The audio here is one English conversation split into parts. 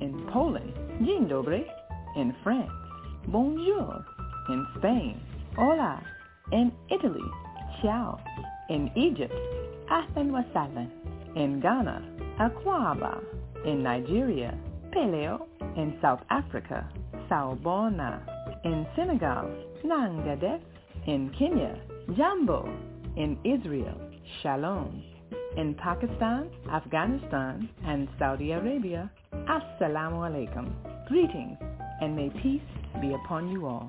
In Poland, Dzień dobry in France, bonjour in Spain, hola in Italy, ciao in Egypt, ahlan wa in Ghana, akwaba in Nigeria, paleo in South Africa, sawubona in Senegal, nangadef in Kenya, jambo in Israel, shalom in Pakistan, Afghanistan, and Saudi Arabia, assalamu alaikum. Greetings and may peace be upon you all.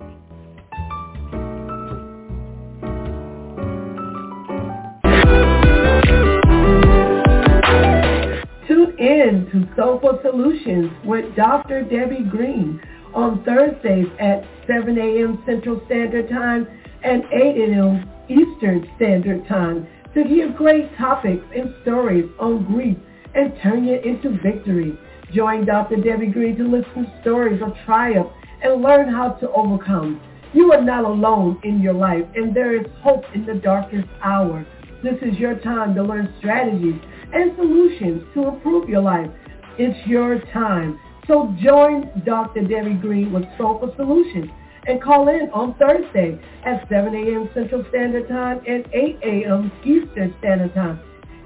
Tune in to Soulful Solutions with Dr. Debbie Green on Thursdays at 7 a.m. Central Standard Time and 8 a.m. Eastern Standard Time to hear great topics and stories on grief and turn it into victory. Join Dr. Debbie Green to listen to stories of triumph and learn how to overcome. You are not alone in your life, and there is hope in the darkest hour. This is your time to learn strategies and solutions to improve your life. It's your time. So join Dr. Debbie Green with Soulful Solutions and call in on Thursday at 7 a.m. Central Standard Time and 8 a.m. Eastern Standard Time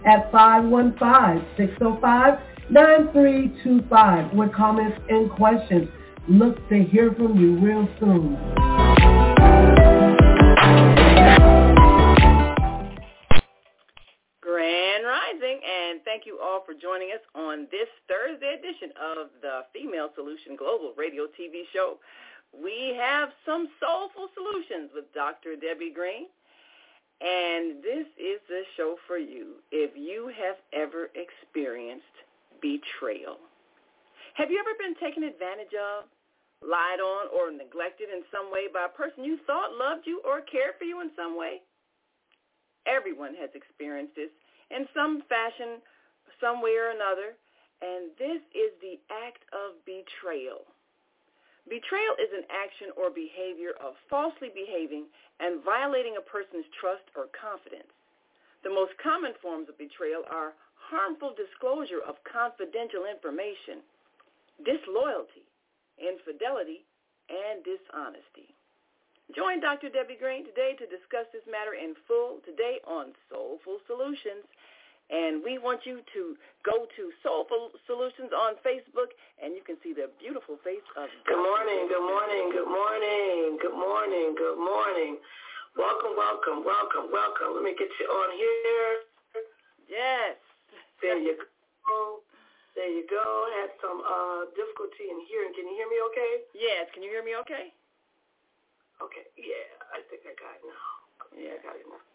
at 515-605 9325 with comments and questions. Look to hear from you real soon. Grand Rising, and thank you all for joining us on this Thursday edition of the Female Solution Global Radio TV show. We have some soulful solutions with Dr. Debbie Green, and this is the show for you if you have ever experienced betrayal. Have you ever been taken advantage of, lied on, or neglected in some way by a person you thought loved you or cared for you in some way? Everyone has experienced this in some fashion, some way or another, and this is the act of betrayal. Betrayal is an action or behavior of falsely behaving and violating a person's trust or confidence. The most common forms of betrayal are harmful disclosure of confidential information, disloyalty, infidelity, and dishonesty. Join Dr. Debbie Green today to discuss this matter in full today on Soulful Solutions. And we want you to go to Soulful Solutions on Facebook, and you can see the beautiful face of Good morning, good morning, good morning, good morning, good morning. Welcome, welcome, welcome, welcome. Let me get you on here. Yes. There you go. There you go. I Had some uh, difficulty in hearing. Can you hear me okay? Yes. Can you hear me okay? Okay, yeah, I think I got it now. Yeah. I got it now.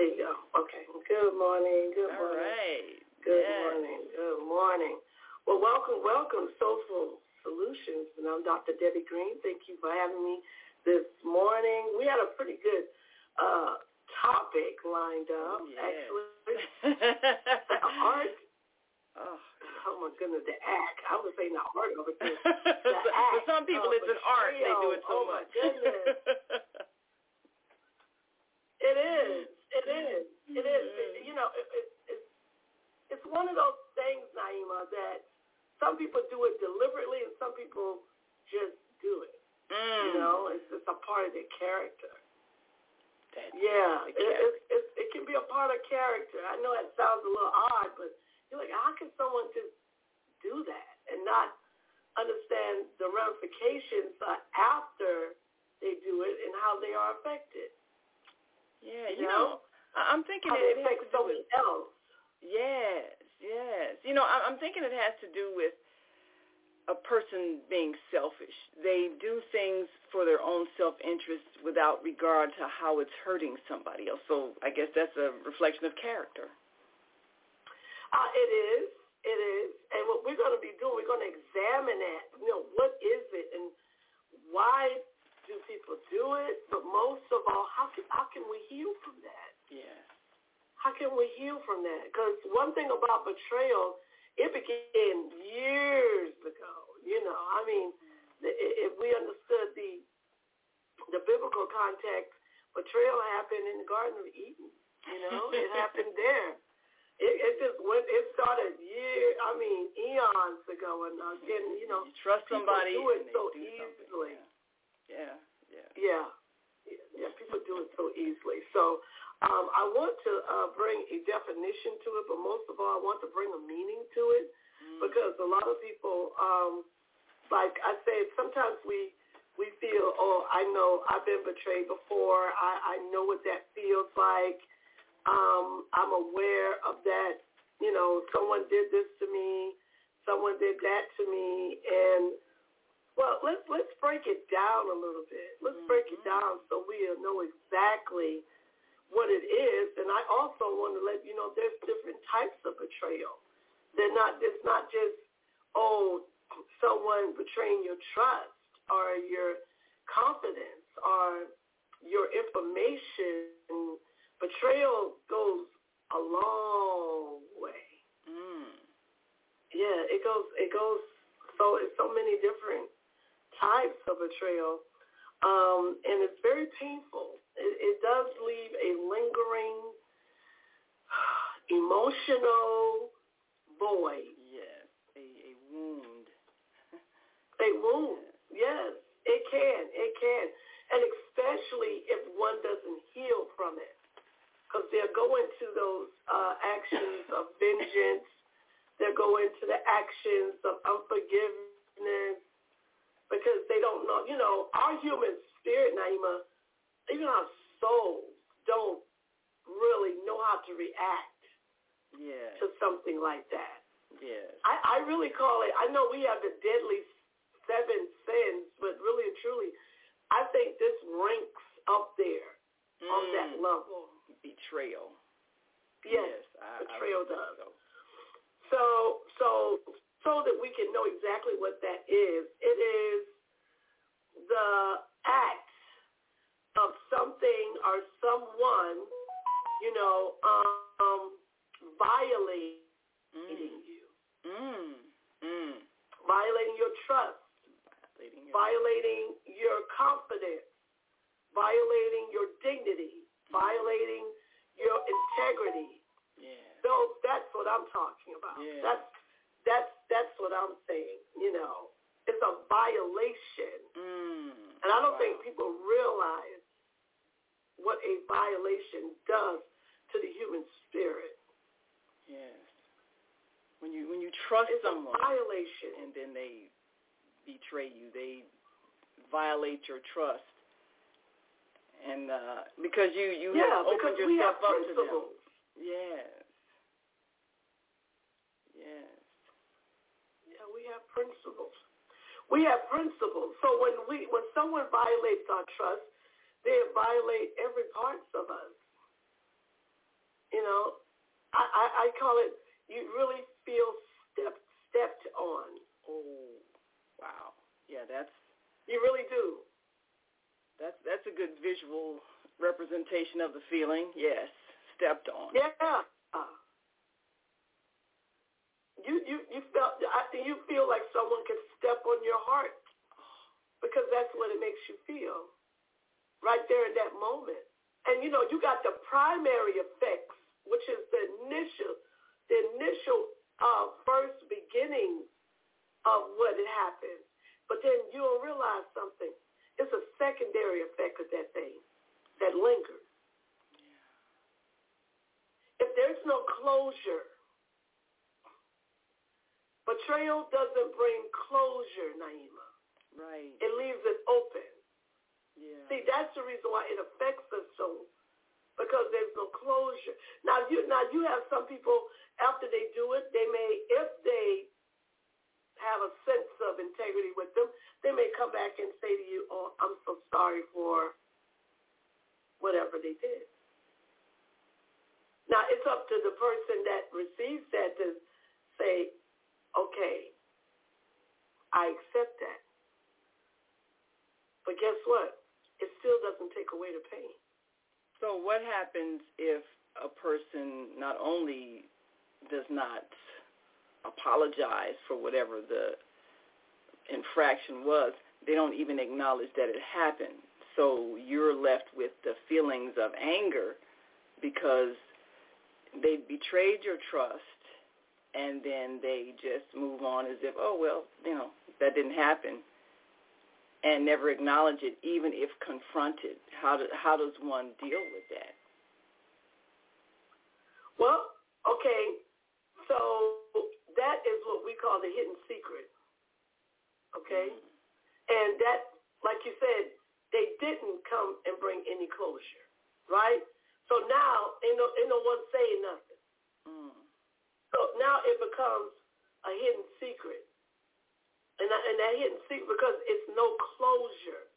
There you go. Okay. Good morning. Good All morning. right. Good Yes. morning. Good morning. Well, welcome, welcome, Soulful Solutions, and I'm Dr. Debbie Green. Thank you for having me this morning. We had a pretty good uh, topic lined up, Yes. actually. The art. oh. Oh my goodness, the act. I was saying the art of it. too. For some people, it's an art. They do it so. Oh, my much. goodness. It is. It is. It is. It- you know, it, it, it's it's one of those things, Naima, that some people do it deliberately and some people just do it. mm. You know, it's just a part of their character. That's Yeah, it, it, it, it can be a part of character. I know that sounds a little odd, but you're like, how can someone just do that and not understand the ramifications after they do it and how they are affected? Yeah, you you know? know, I'm thinking it, it has affect to do with someone else. Yes, yes. You know, I'm thinking it has to do with a person being selfish. They do things for their own self-interest without regard to how it's hurting somebody else. So I guess that's a reflection of character. Uh, it is. It is. And what we're going to be doing, we're going to examine that. You know, what is it and why do people do it? But most of all, how can, how can we heal from that? Yes. How can we heal from that? Because one thing about betrayal, it began years ago. You know, I mean, if we understood the the biblical context, betrayal happened in the Garden of Eden. You know, it happened there. It, it just went. It started year. I mean, eons ago, and again, you know, you trust somebody do it so do easily. Yeah, yeah. Yeah. Yeah, yeah, people do it so easily. So um, I want to uh, bring a definition to it, but most of all, I want to bring a meaning to it Mm. because a lot of people, um, like I say, sometimes we we feel, oh, I know I've been betrayed before. I, I know what that feels like. Um, I'm aware of that. You know, someone did this to me. Someone did that to me, and well, let's let's break it down a little bit. Let's break it down so we'll know exactly what it is. And I also want to let you know there's different types of betrayal. They're not. It's not just oh, someone betraying your trust or your confidence or your information. Betrayal goes a long way. Mm. Yeah, it goes. It goes. So it's so many different types of betrayal, um, and it's very painful. It, it does leave a lingering, emotional void, Yes, a, a wound. a wound. Yes, it can. It can, and especially if one doesn't heal from it, because they're going to those uh, actions of vengeance. They're going to the actions of unforgiveness because they don't know. You know, our human spirit, Naima, even our souls don't really know how to react Yes, to something like that. yes. I, I really call it, I know we have the deadly seven sins, but really and truly, I think this ranks up there on that Mm. level. Betrayal. Yes, I, betrayal I does. So. So, so, so that we can know exactly what that is, it is the act of something or someone, you know, um, violating Mm. you, Mm. Mm. violating your trust, Violating your violating your confidence, violating your dignity, violating your integrity. Yeah. Those, that's what I'm talking about. Yeah. That's that's that's what I'm saying. You know, it's a violation, Mm. and I don't wow. think people realize what a violation does to the human spirit. Yes. When you when you trust It's someone a violation. and then they betray you, they violate your trust. And uh because you you yeah, have opened we have yourself up to them. principles. Yes. Yes. Have principles. We have principles. So when we when someone violates our trust, they violate every parts of us. You know, I, I, I call it you really feel stepped stepped on. Oh, wow. Yeah, that's you really do. That's that's a good visual representation of the feeling. Yes, stepped on. Yeah. Uh, you you you felt I, you feel like someone could step on your heart because that's what it makes you feel right there in that moment. And you know, you got the primary effects, which is the initial the initial uh, first beginning of what had happened. But then you'll realize something. It's a secondary effect of that thing that lingers. If there's no closure, betrayal doesn't bring closure, Naima. Right. It leaves it open. Yeah. See, that's the reason why it affects us so because there's no closure. Now you now you have some people after they do it, they may if they have a sense of integrity with them, they may come back and say to you, "Oh, I'm so sorry for whatever they did." Now it's up to the person that receives that to say, "Okay, I accept that." But guess what? It still doesn't take away the pain. So what happens if a person not only does not apologize for whatever the infraction was, they don't even acknowledge that it happened. So you're left with the feelings of anger because they betrayed your trust and then they just move on as if, oh, well, you know, that didn't happen and never acknowledge it even if confronted. How, do, how does one deal with that? Well, okay, so that is what we call the hidden secret. Okay? Mm-hmm. And that, like you said, they didn't come and bring any closure, right? So now, ain't no, ain't no one saying nothing. Mm. So now it becomes a hidden secret. And, that, and that hidden secret because it's no closure.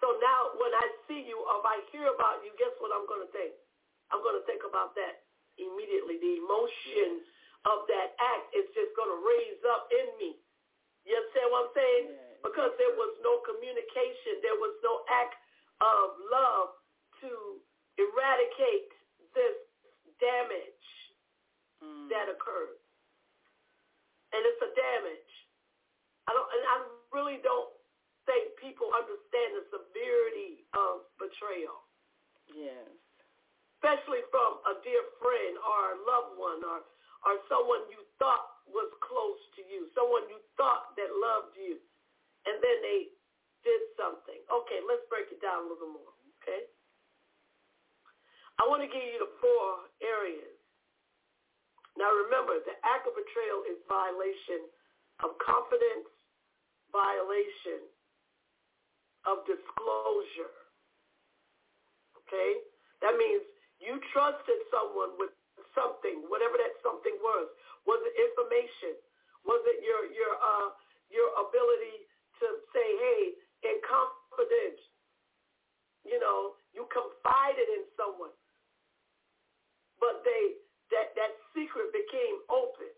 So now when I see you or if I hear about you, guess what I'm going to think? I'm going to think about that immediately. The emotion of that act is just going to raise up in me. You understand what I'm saying? Because there was no communication. There was no act of love to eradicate this damage Mm. that occurred. And it's a damage. I don't and I really don't think people understand the severity of betrayal. Yes. especially from a dear friend or a loved one or, or someone you thought was close to you, someone you thought that loved you, and then they did something. Okay, let's break it down a little more, okay? I want to give you the four areas. Now remember, the act of betrayal is violation of confidence, violation of disclosure. Okay? That means you trusted someone with something, whatever that something was. Was it information? Was it your your uh your ability to say, hey, in confidence, you know, you confided in someone, but they that that secret became open.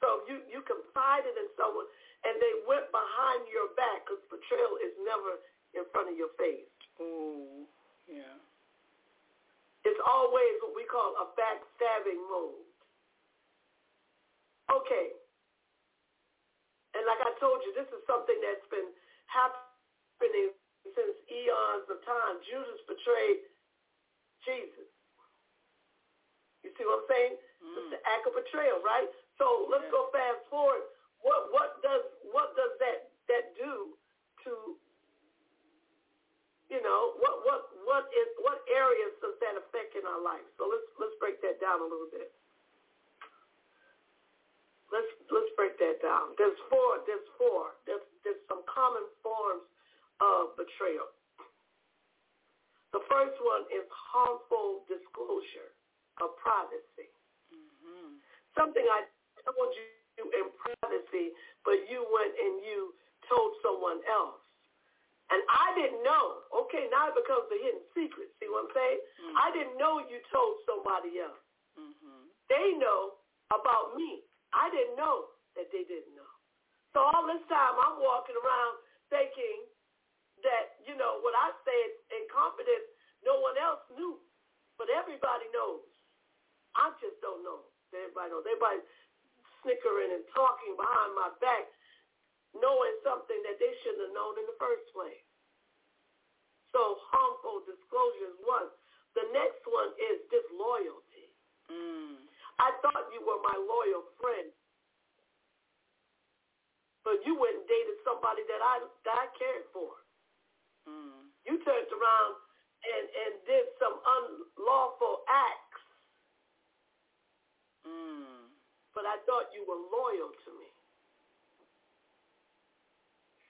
So you you confided in someone, and they went behind your back because betrayal is never in front of your face. Oh, yeah. It's always what we call a backstabbing mode. Okay. And like I told you, this is something that's been happening since eons of time. Judas betrayed Jesus. You see what I'm saying? Mm. It's the act of betrayal, right? So let's Yeah. go fast forward. What what does what does that that do to you know, what what what is what areas does that affect in our life? So let's let's break that down a little bit. Let's let's break that down. There's four. There's four. There's there's some common forms of betrayal. The first one is harmful disclosure of privacy. Mm-hmm. Something I told you in privacy, but you went and you told someone else. And I didn't know. Okay, now it becomes a hidden secret. See what I'm saying? Mm-hmm. I didn't know you told somebody else. Mm-hmm. They know about me. I didn't know that they didn't know. So all this time I'm walking around thinking that, you know, what I said in confidence, no one else knew. But everybody knows. I just don't know. Everybody knows. Everybody snickering and talking behind my back knowing something that they shouldn't have known in the first place. So harmful disclosure is one. The next one is disloyalty. Mm. I thought you were my loyal friend. But you went and dated somebody that I that I cared for. Mm. You turned around and, and did some unlawful acts. Mm. But I thought you were loyal to me.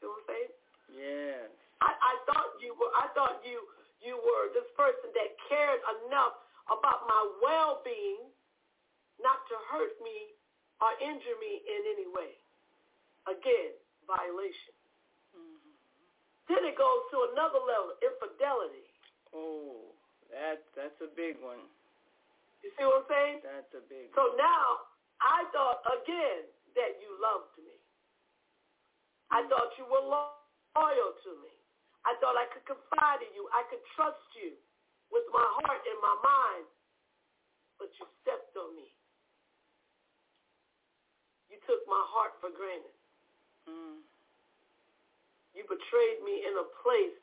See what I'm saying? Yeah. I, I thought you were I thought you you were this person that cared enough about my well being not to hurt me or injure me in any way. Again, violation. Then it goes to another level, infidelity. Oh, that that's a big one. You see what I'm saying? That's a big one. So one. now I thought again that you loved me. I thought you were loyal to me. I thought I could confide in you. I could trust you with my heart and my mind. But you stepped on me. You took my heart for granted. Mm. You betrayed me in a place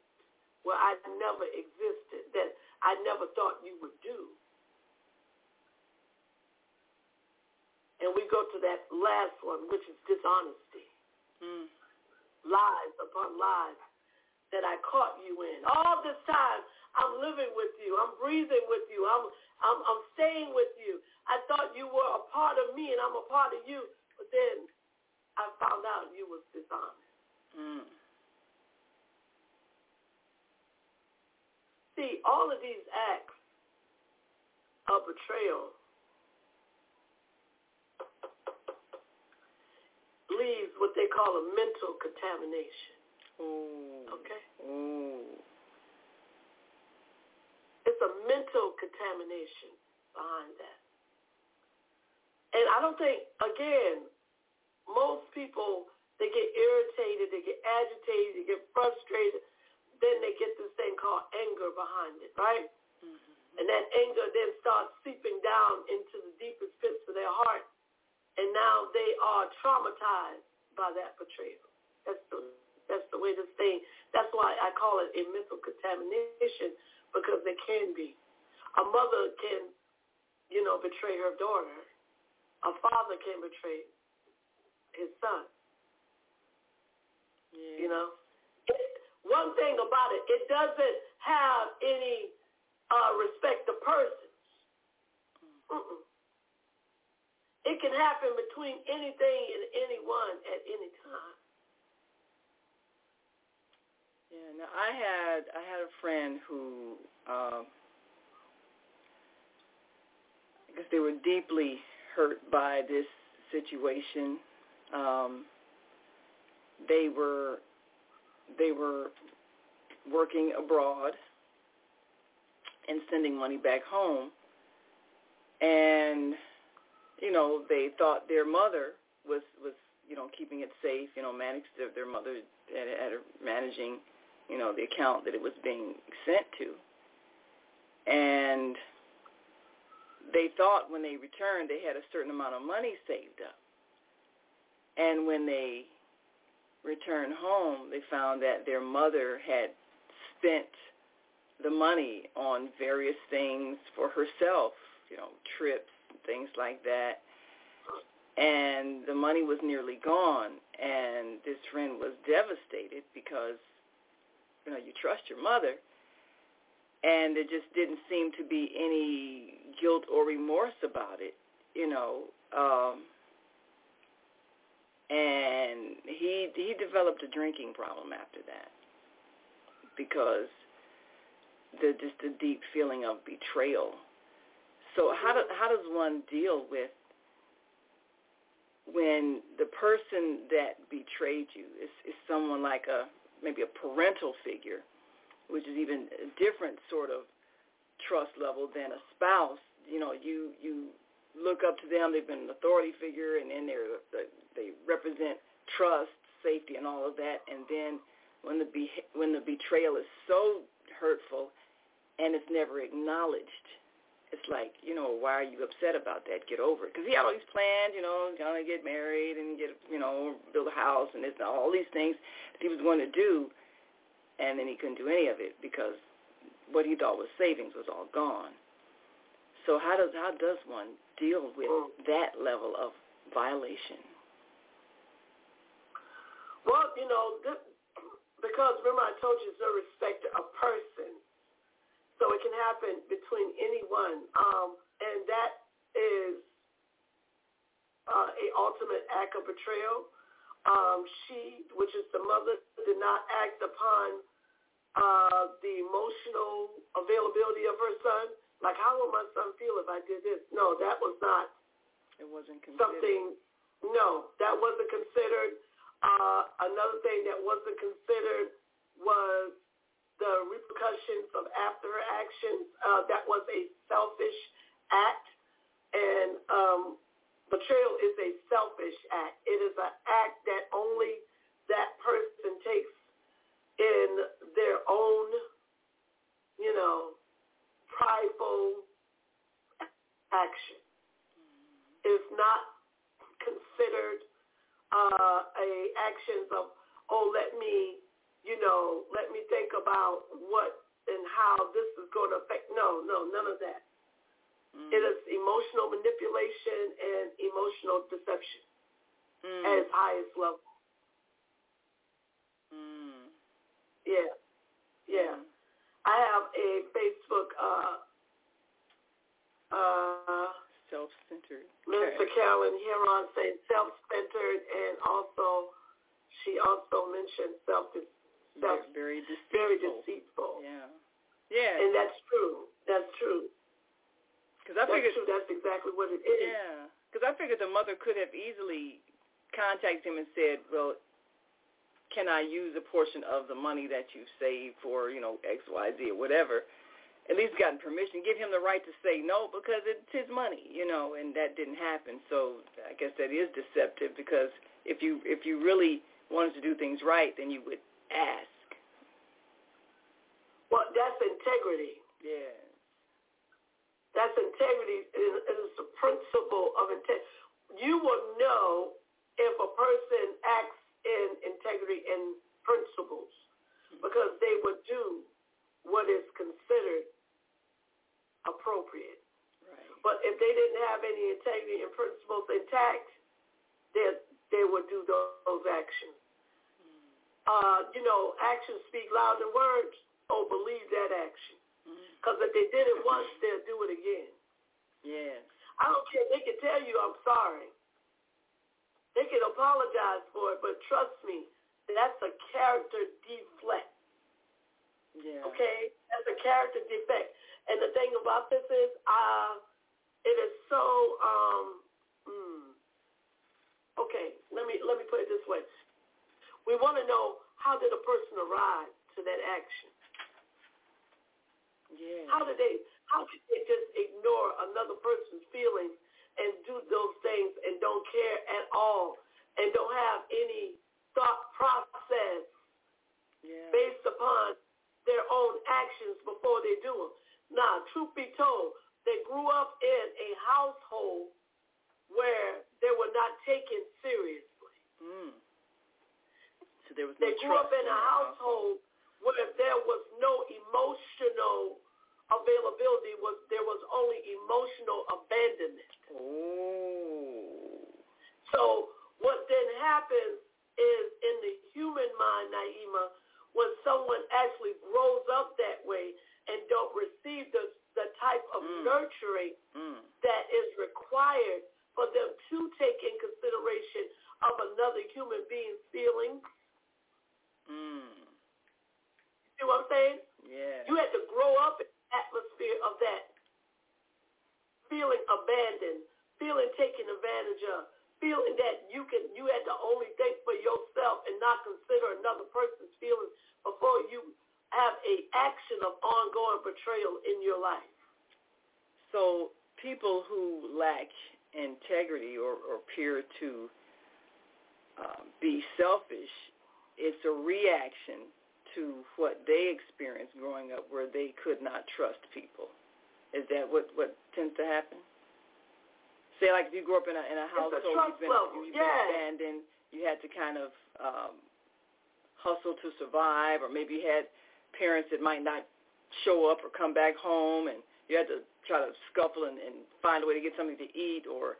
where I never existed, that I never thought you would do. And we go to that last one, which is dishonesty. Mm lies upon lies that I caught you in. All this time, I'm living with you. I'm breathing with you. I'm, I'm, I'm staying with you. I thought you were a part of me and I'm a part of you. But then I found out you was dishonest. Mm. See, all of these acts of betrayal leaves what they call a mental contamination. Ooh. Okay? Ooh. It's a mental contamination behind that. And I don't think, again, most people, they get irritated, they get agitated, they get frustrated, then they get this thing called anger behind it, right? Mm-hmm. And that anger then starts seeping down into the deepest pits of their heart and now they are traumatized by that betrayal. That's the that's the way this thing. That's why I call it a mental contamination because it can be. A mother can, you know, betray her daughter. A father can betray his son. Yeah. You know, one thing about it, it doesn't have any uh, respect of persons. Mm-mm. It can happen between anything and anyone at any time. Yeah, now I had I had a friend who uh, I guess they were deeply hurt by this situation. Um, they were they were working abroad and sending money back home, and you know, they thought their mother was was you know keeping it safe. You know, managed their, their mother at, at managing you know the account that it was being sent to, and they thought when they returned they had a certain amount of money saved up, and when they returned home, they found that their mother had spent the money on various things for herself, you know, trips, things like that. And the money was nearly gone, and this friend was devastated because, you know, you trust your mother, and there just didn't seem to be any guilt or remorse about it, you know. Um, and he he developed a drinking problem after that because the just the deep feeling of betrayal so how do, how does one deal with when the person that betrayed you is, is someone like a maybe a parental figure, which is even a different sort of trust level than a spouse. You know, you you look up to them. They've been an authority figure, and then they're they represent trust, safety, and all of that. And then when the be, when the betrayal is so hurtful and it's never acknowledged, it's like, you know, why are you upset about that? Get over it. Because he had all these plans, you know, to get married and get, you know, build a house and this, all these things that he was going to do, and then he couldn't do any of it because what he thought was savings was all gone. So how does how does one deal with that level of violation? Well, you know, because remember I told you it's no respect of person. So it can happen between anyone. Um, and that is uh, a ultimate act of betrayal. Um, she, which is the mother, did not act upon uh, the emotional availability of her son. Like, how would my son feel if I did this? No, that was not. It wasn't considered. something. No, that wasn't considered. Uh, another thing that wasn't considered was the repercussions of after her actions. Uh, that was a selfish act, and um, betrayal is a selfish act. It is an act that only that person takes in their own, you know, prideful action. It's not considered uh, a actions of, oh, let me you know, let me think about what and how this is going to affect. No, no, none of that. Mm. It is emotional manipulation and emotional deception mm. at its highest level. Mm. Yeah, yeah. Mm. I have a Facebook. uh uh Self-centered. Minister okay. Carolyn Heron saying self-centered, and also she also mentioned self that's very deceitful. Very deceitful. Yeah. Yeah. And that's true. That's true. Because I figured true. that's exactly what it is. Yeah. Because I figured the mother could have easily contacted him and said, "Well, can I use a portion of the money that you saved for, you know, X, Y, Z, or whatever?" At least gotten permission, give him the right to say no because it's his money, you know, and that didn't happen. So I guess that is deceptive because if you if you really wanted to do things right, then you would ask. Well, that's integrity. Yeah. That's integrity. It is the principle of integrity. You will know if a person acts in integrity and principles because they would do what is considered appropriate. Right. But if they didn't have any integrity and principles intact, then they would do those, those actions uh, you know, actions speak louder than words. Oh, believe that action. Because mm-hmm. if they did it once, they'll do it again. Yeah. I don't care. They can tell you, I'm sorry. They can apologize for it, but trust me, that's a character defect. Yeah. Okay? That's a character defect. And the thing about this is, uh, it is so, um, mm, okay, let me, let me put it this way. We want to know how did a person arrive to that action? Yeah. How did they how did they just ignore another person's feelings and do those things and don't care at all and don't have any thought process yeah. based upon their own actions before they do them. Now, truth be told, they grew up in a household where they were not taken seriously. Mm there was no they grew up in a household where there was no emotional availability. Was there was only emotional abandonment. Oh. So what then happens is in the human mind, Naima, when someone actually grows up that way and don't receive the the type of mm. nurturing mm. that is required for them to take in consideration of another human being's feelings, Mm. See what I'm saying? Yeah. You had to grow up the atmosphere of that. Feeling abandoned, feeling taken advantage of, feeling that you can you had to only think for yourself and not consider another person's feelings before you have a action of ongoing betrayal in your life. So people who lack integrity or, or appear to uh, be selfish, it's a reaction to what they experienced growing up where they could not trust people. Is that what, what tends to happen? Say like if you grew up in a in a household you've been you've yeah. been abandoned, you had to kind of um hustle to survive or maybe you had parents that might not show up or come back home and you had to try to scuffle and, and find a way to get something to eat or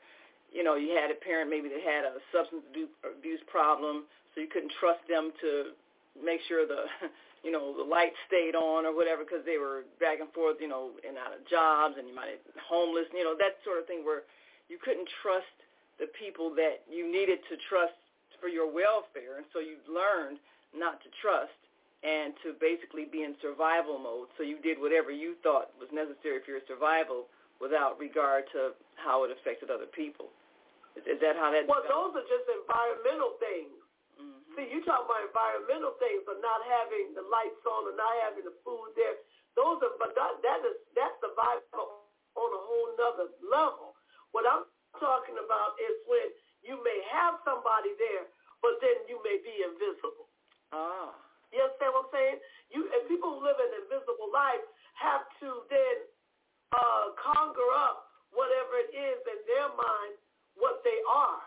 you know you had a parent maybe that had a substance abuse problem so you couldn't trust them to make sure the you know the lights stayed on or whatever because they were back and forth you know and out of jobs and you might have homeless you know that sort of thing where you couldn't trust the people that you needed to trust for your welfare and so you learned not to trust and to basically be in survival mode. So you did whatever you thought was necessary for your survival without regard to how it affected other people. Is, is that how that? Well, developed? those are just environmental things. See, you talk about environmental things, but not having the lights on or not having the food there. Those are, but that, that is that's survival on a whole nother level. What I'm talking about is when you may have somebody there, but then you may be invisible. Ah. You understand what I'm saying? You and people who live an invisible life have to then uh, conjure up whatever it is in their mind what they are.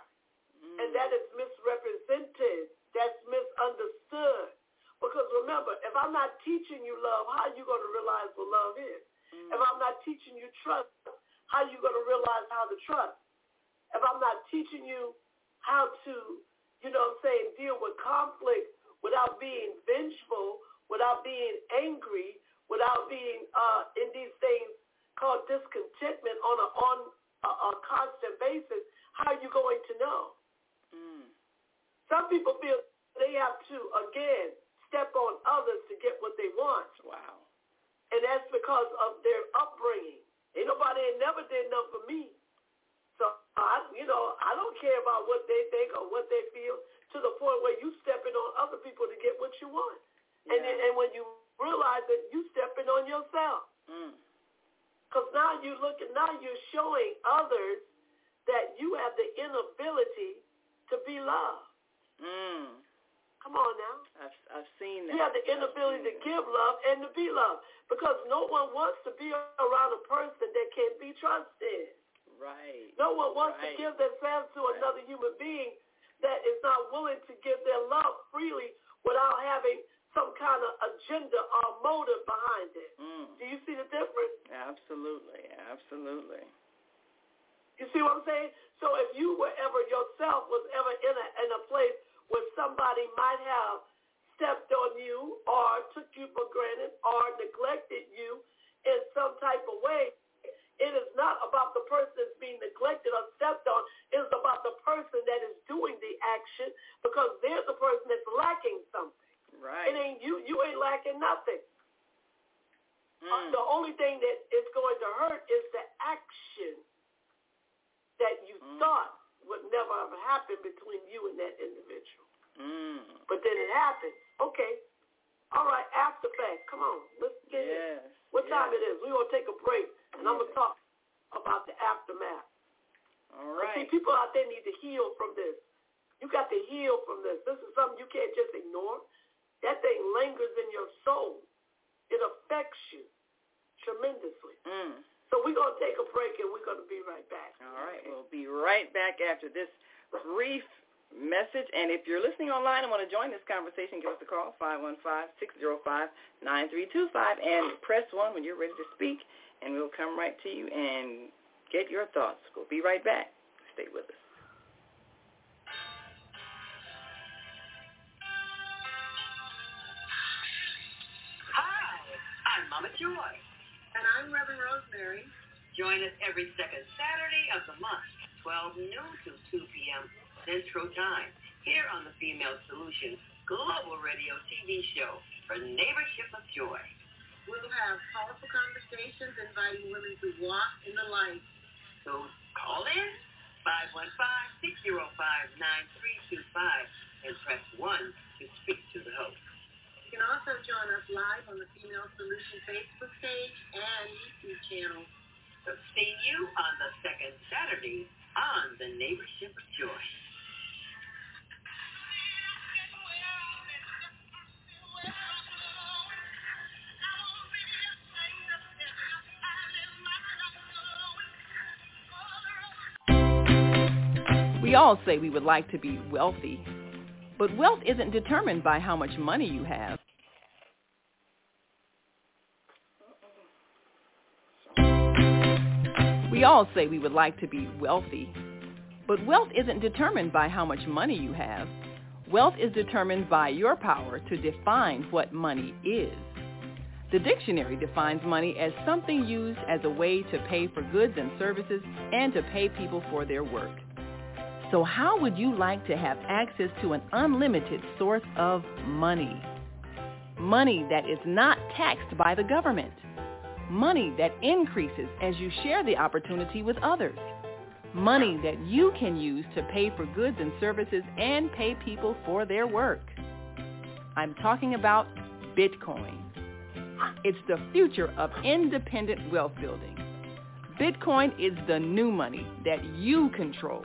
Mm. And that is misrepresented. That's misunderstood. Because remember, if I'm not teaching you love, how are you going to realize what love is? Mm. If I'm not teaching you trust, how are you going to realize how to trust? If I'm not teaching you how to, you know what I'm saying, deal with conflict without being vengeful, without being angry, without being uh, in these things called discontentment on a on a, a constant basis, how are you going to know? Some people feel they have to again step on others to get what they want. Wow. And that's because of their upbringing. Ain't nobody ain't never did nothing for me. So I, you know, I don't care about what they think or what they feel to the point where you stepping on other people to get what you want. Yeah. And then, and when you realize that you stepping on yourself. Because mm. now you look at, now you're showing others that you have the inability to be loved. Mm. Come on now. I've I've seen that. You have the inability to give love and to be loved because no one wants to be around a person that can't be trusted. Right. No one wants right. to give themselves to right. another human being that is not willing to give their love freely without having some kind of agenda or motive behind it. Mm. Do you see the difference? Absolutely, absolutely. You see what I'm saying? So if you were ever yourself was ever in a in a place where somebody might have stepped on you or took you for granted or neglected you in some type of way, it is not about the person that's being neglected or stepped on. It's about the person that is doing the action because they're the person that's lacking something. Right. It ain't you. You ain't lacking nothing. Mm. Uh, the only thing that is going to hurt is the action that you mm. thought would never have happened between you and that individual. Mm. But then it happened. Okay. All right. After fact. Come on. Let's get yes. it. What yes. time it is? We're going to take a break. And I'm going to talk about the aftermath. All right. See, people out there need to heal from this. You got to heal from this. This is something you can't just ignore. That thing lingers in your soul. It affects you tremendously. Mm. So we're going to take a break and we're going to be right back. All right. Okay. We'll be right back after this brief message. And if you're listening online and want to join this conversation, give us a call, 515-605-9325, and press 1 when you're ready to speak and we'll come right to you and get your thoughts. We'll be right back. Stay with us. Hi, I'm Mama Joy. I'm Reverend Rosemary. Join us every second Saturday of the month, 12 noon to 2 p.m. Central Time, here on the Female Solutions Global Radio TV show for Neighborship of Joy. We'll have powerful conversations inviting women to walk in the light. So call in 515-605-9325 and press 1 to speak to the host. You can also join us live on the Female Solution Facebook page and YouTube channel. So see you on the second Saturday on the Neighborship of Joy. We all say we would like to be wealthy, but wealth isn't determined by how much money you have. We all say we would like to be wealthy, but wealth isn't determined by how much money you have. Wealth is determined by your power to define what money is. The dictionary defines money as something used as a way to pay for goods and services and to pay people for their work. So how would you like to have access to an unlimited source of money? Money that is not taxed by the government. Money that increases as you share the opportunity with others. Money that you can use to pay for goods and services and pay people for their work. I'm talking about Bitcoin. It's the future of independent wealth building. Bitcoin is the new money that you control.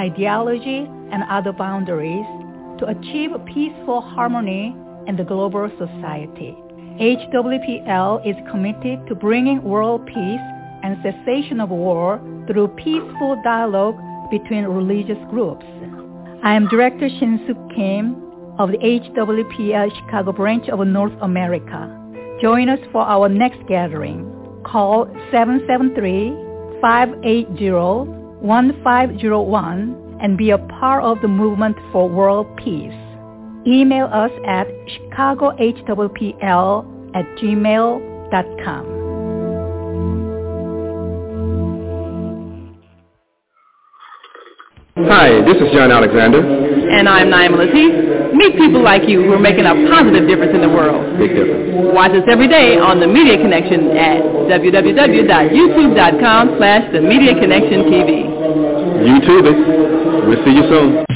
ideology, and other boundaries to achieve peaceful harmony in the global society. HWPL is committed to bringing world peace and cessation of war through peaceful dialogue between religious groups. I am Director Shin-Suk Kim of the HWPL Chicago branch of North America. Join us for our next gathering. Call 773-580-1501 and be a part of the movement for world peace. Email us at chicagohwpl at gmail.com. Hi, this is John Alexander. And I'm Naima Latif. Meet people like you who are making a positive difference in the world. Big difference. Watch us every day on The Media Connection at www.youtube.com slash The Media Connection TV. YouTube it. We'll see you soon.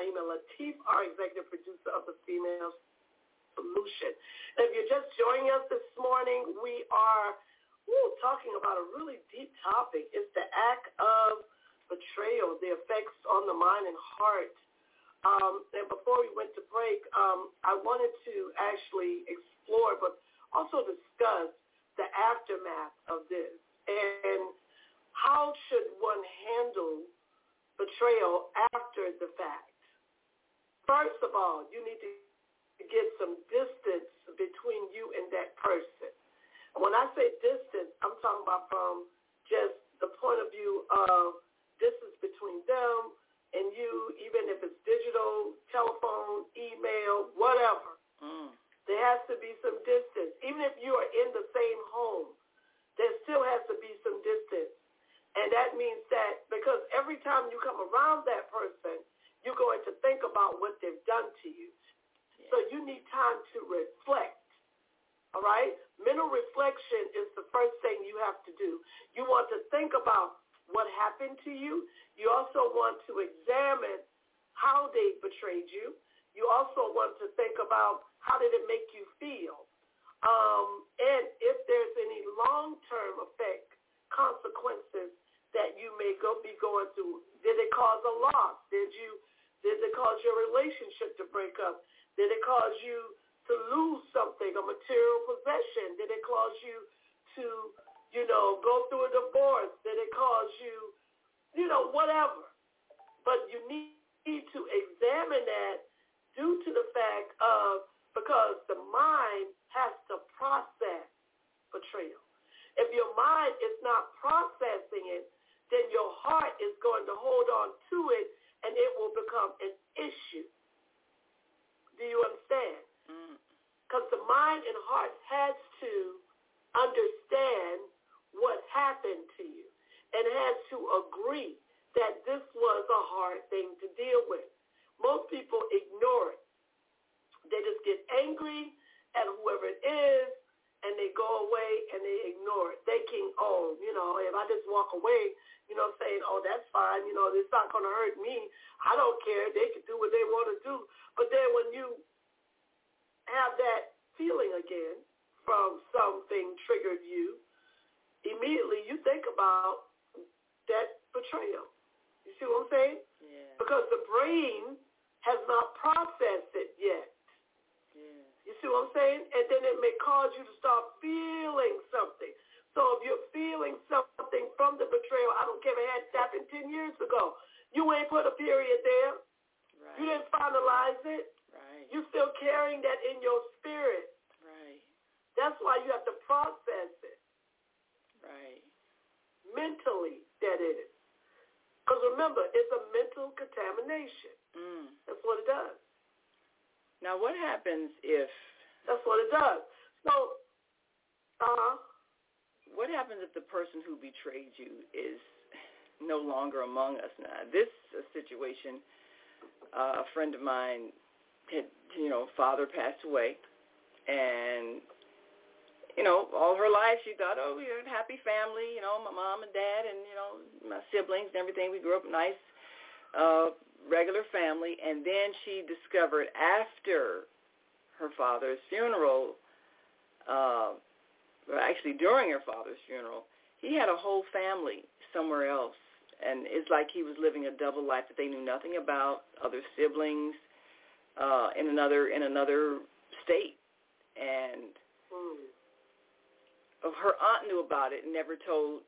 Co-host Naima Latif, our executive producer of the Female Solution. And if you're just joining us this morning, we are talking about a really deep topic. It's the act of betrayal, the effects on the mind and heart. Um, and before we went to break, um, I wanted to actually explore, but also discuss the aftermath of this and how should one handle betrayal after the fact? First of all, you need to get some distance between you and that person. When I say distance, I'm talking about from just the point of view of distance between them and you, even if it's digital, telephone, email, whatever. Mm. There has to be some distance. Even if you are in the same home, there still has to be some distance. And that means that because every time you come around that person, you're going to think about what they've done to you. So you need time to reflect. All right? Mental reflection is the first thing you have to do. You want to think about what happened to you. You also want to examine how they betrayed you. You also want to think about how did it make you feel. Um, and if there's any long-term effect, consequences that you may go be going through. Did it cause a loss? Did you did it cause your relationship to break up? Did it cause you to lose something, a material possession? Did it cause you to, you know, go through a divorce? Did it cause you, you know, whatever? But you need to examine that due to the fact of because the mind has to process betrayal. If your mind is not processing it, then your heart is going to hold on to it and it will become an issue. Do you understand? Because mm. the mind and heart has to understand what happened to you and has to agree that this was a hard thing to deal with. Most people ignore it. They just get angry at whoever it is and they go away and they ignore it. They can, oh, you know, if I just walk away, you know, saying, oh, that's fine, you know, it's not going to hurt me. I don't care. They can do what they want to do. But then when you have that feeling again from something triggered you, immediately you think about that betrayal. You see what I'm saying? Yeah. Because the brain has not processed it yet. Yeah. You see what I'm saying? And then it may cause you to start feeling something. So if you're feeling something from the betrayal, I don't care if it had happened 10 years ago, you ain't put a period there. Right. You didn't finalize it. Right. You're still carrying that in your spirit. Right. That's why you have to process it. Right. Mentally, that is. Because remember, it's a mental contamination. Mm. That's what it does. Now, what happens if... That's what it does. So, uh-huh. What happens if the person who betrayed you is no longer among us now? This situation, uh, a friend of mine had, you know, father passed away, and you know, all her life she thought, oh, we're a happy family, you know, my mom and dad and, you know, my siblings and everything. We grew up nice, uh, regular family, and then she discovered after her father's funeral, uh, actually during her father's funeral, he had a whole family somewhere else, and it's like he was living a double life that they knew nothing about, other siblings uh, in another in another state, and mm. her aunt knew about it and never told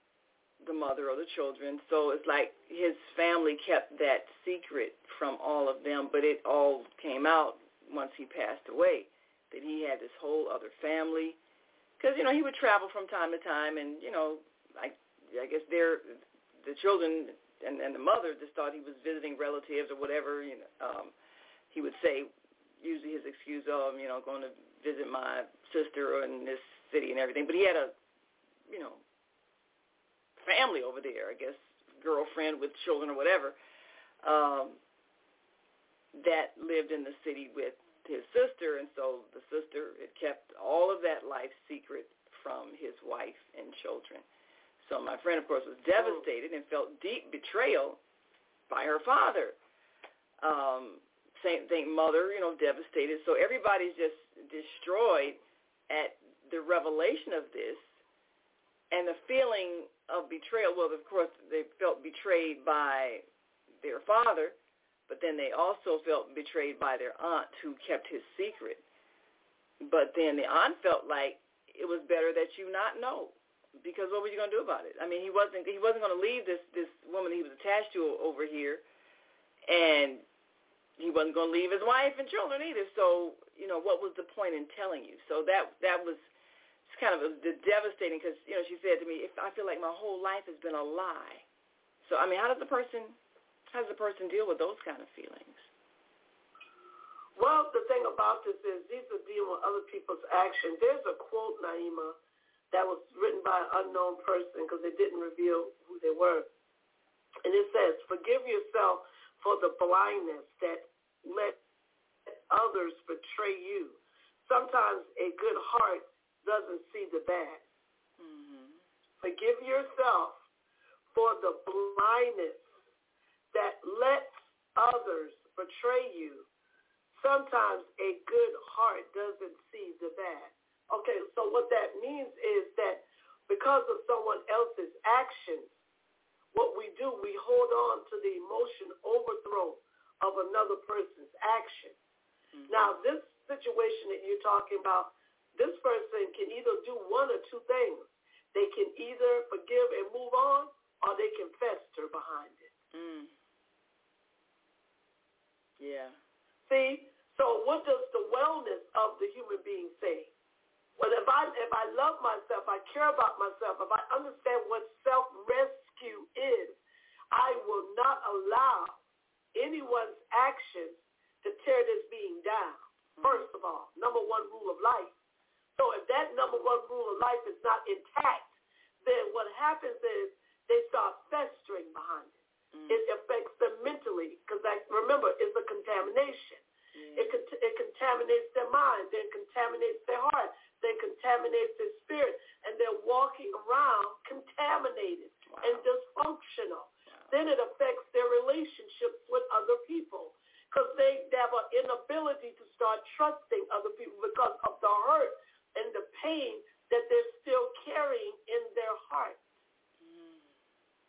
the mother or the children. So it's like his family kept that secret from all of them, but it all came out once he passed away that he had this whole other family. Because you know he would travel from time to time, and you know, I I guess they're the children and and the mother just thought he was visiting relatives or whatever. You know, um, he would say usually his excuse of you know going to visit my sister in this city and everything, but he had a you know family over there, I guess, girlfriend with children or whatever, um, that lived in the city with his sister, and so the sister had kept all of that life secret from his wife and children. So my friend, of course, was devastated and felt deep betrayal by her father. Um, same thing, mother, you know, devastated. So everybody's just destroyed at the revelation of this and the feeling of betrayal, well, of course, they felt betrayed by their father, but then they also felt betrayed by their aunt who kept his secret. But then the aunt felt like it was better that you not know because what were you going to do about it? I mean, he wasn't he wasn't going to leave this this woman he was attached to over here, and he wasn't going to leave his wife and children either. So you know, what was the point in telling you? So that that was it's kind of a, the devastating because you know she said to me, if I feel like my whole life has been a lie. So I mean, how does the person how does the person deal with those kind of feelings? Well, the thing about this is these are dealing with other people's actions. There's a quote, Naima, that was written by an unknown person because they didn't reveal who they were. And it says, forgive yourself for the blindness that let others betray you. Sometimes a good heart doesn't see the bad. Mm-hmm. Forgive yourself for the blindness that lets others betray you. Sometimes a good heart doesn't see the bad. Okay, so what that means is that because of someone else's actions, what we do, we hold on to the emotion overthrow of another person's action. Mm-hmm. Now, this situation that you're talking about, this person can either do one or two things. They can either forgive and move on, or they can fester behind it. Mm. Yeah. See, so what does the wellness of the human being say? Well, if I if I love myself, I care about myself, if I understand what self rescue is, I will not allow anyone's actions to tear this being down. First of all, number one rule of life. So if that number one rule of life is not intact, then what happens is they start festering behind it. Mm. It affects them mentally because remember, it's a contamination. Mm. It, it contaminates their mind, then contaminates their heart, then contaminates their spirit, and they're walking around contaminated wow. and dysfunctional. Wow. Then it affects their relationships with other people because they have an inability to start trusting other people because of the hurt and the pain that they're still carrying in their heart.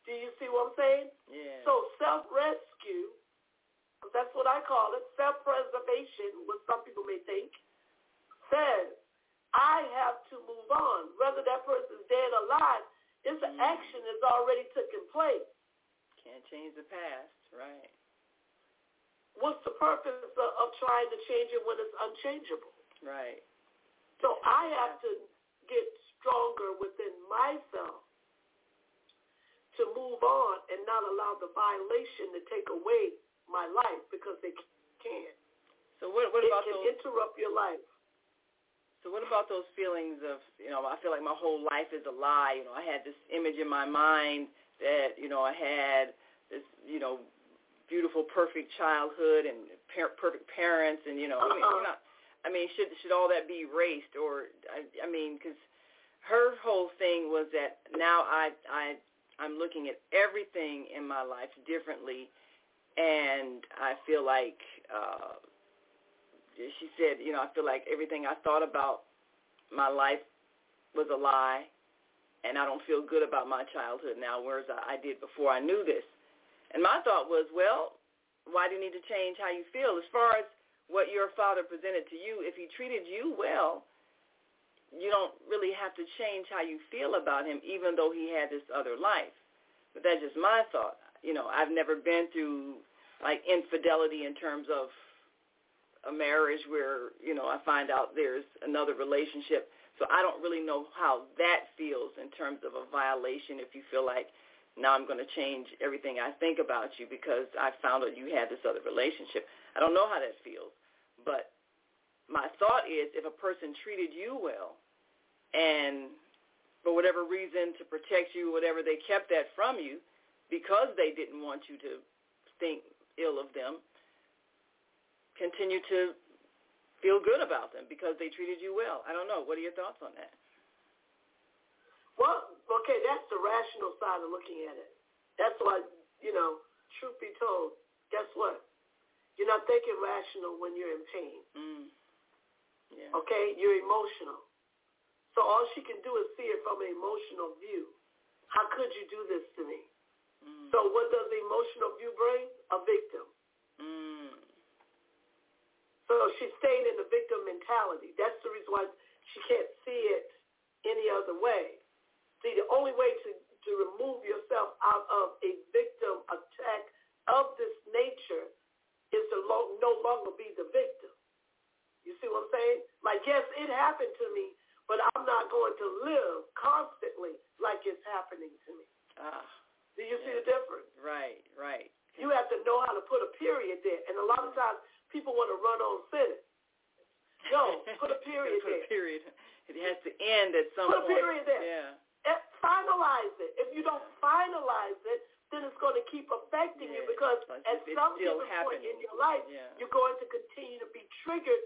Do you see what I'm saying? Yeah. So self-rescue, that's what I call it, self-preservation, what some people may think, says, I have to move on. Whether that person's dead or alive, this mm. action has already taken place. Can't change the past, right. What's the purpose of, of trying to change it when it's unchangeable? Right. So I have to get stronger within myself to move on and not allow the violation to take away my life because they can. So what, what about it can those, interrupt your life. So what about those feelings of, you know, I feel like my whole life is a lie. You know, I had this image in my mind that, you know, I had this, you know, beautiful, perfect childhood and per- perfect parents and, you know, uh-uh. I mean, uh-huh. you know, I mean, should should all that be erased, or I, I mean, because her whole thing was that now I I I'm looking at everything in my life differently, and I feel like uh, she said, you know, I feel like everything I thought about my life was a lie, and I don't feel good about my childhood now, whereas I, I did before I knew this. And my thought was, well, why do you need to change how you feel? As far as what your father presented to you, if he treated you well, you don't really have to change how you feel about him, even though he had this other life. But that's just my thought. You know, I've never been through like infidelity in terms of a marriage where you know I find out there's another relationship. So I don't really know how that feels in terms of a violation. If you feel like now I'm going to change everything I think about you because I found out you had this other relationship. I don't know how that feels, but my thought is if a person treated you well and for whatever reason to protect you, whatever they kept that from you because they didn't want you to think ill of them, continue to feel good about them because they treated you well. I don't know. What are your thoughts on that? Well, okay, that's the rational side of looking at it. That's why, you know, truth be told, guess what? You're not thinking rational when you're in pain. Mm. Yeah. Okay? You're emotional. So all she can do is see it from an emotional view. How could you do this to me? Mm. So what does the emotional view bring? A victim. Mm. So she's staying in the victim mentality. That's the reason why she can't see it any other way. See, the only way to, to remove yourself out of a victim attack of this nature is to lo- no longer be the victim. You see what I'm saying? Like, yes, it happened to me, but I'm not going to live constantly like it's happening to me. Ah, Do you yeah. see the difference? Right, right. You have to know how to put a period there. And a lot of times people want to run on sentence. No, put a period put there. a period. It has to end at some put point. Put a period there. Yeah. And finalize it. If you don't finalize it, then it's going to keep affecting yeah. you because at some given point in your life, yeah. you're going to continue to be triggered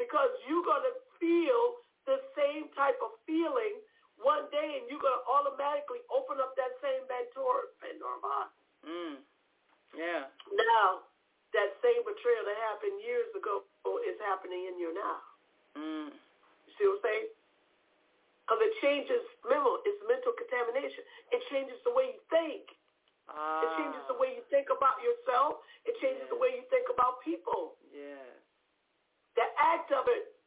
because you're going to feel the same type of feeling one day and you're going to automatically open up that same Pandora, Pandora box. Mm. Yeah. Now, that same betrayal that happened years ago is happening in you now. Mm. You see what I'm saying? Because it changes, remember, it's mental contamination. It changes the way you think. Ah. It changes the way you think about yourself. It changes yeah. the way you think about people. Yeah. The act of it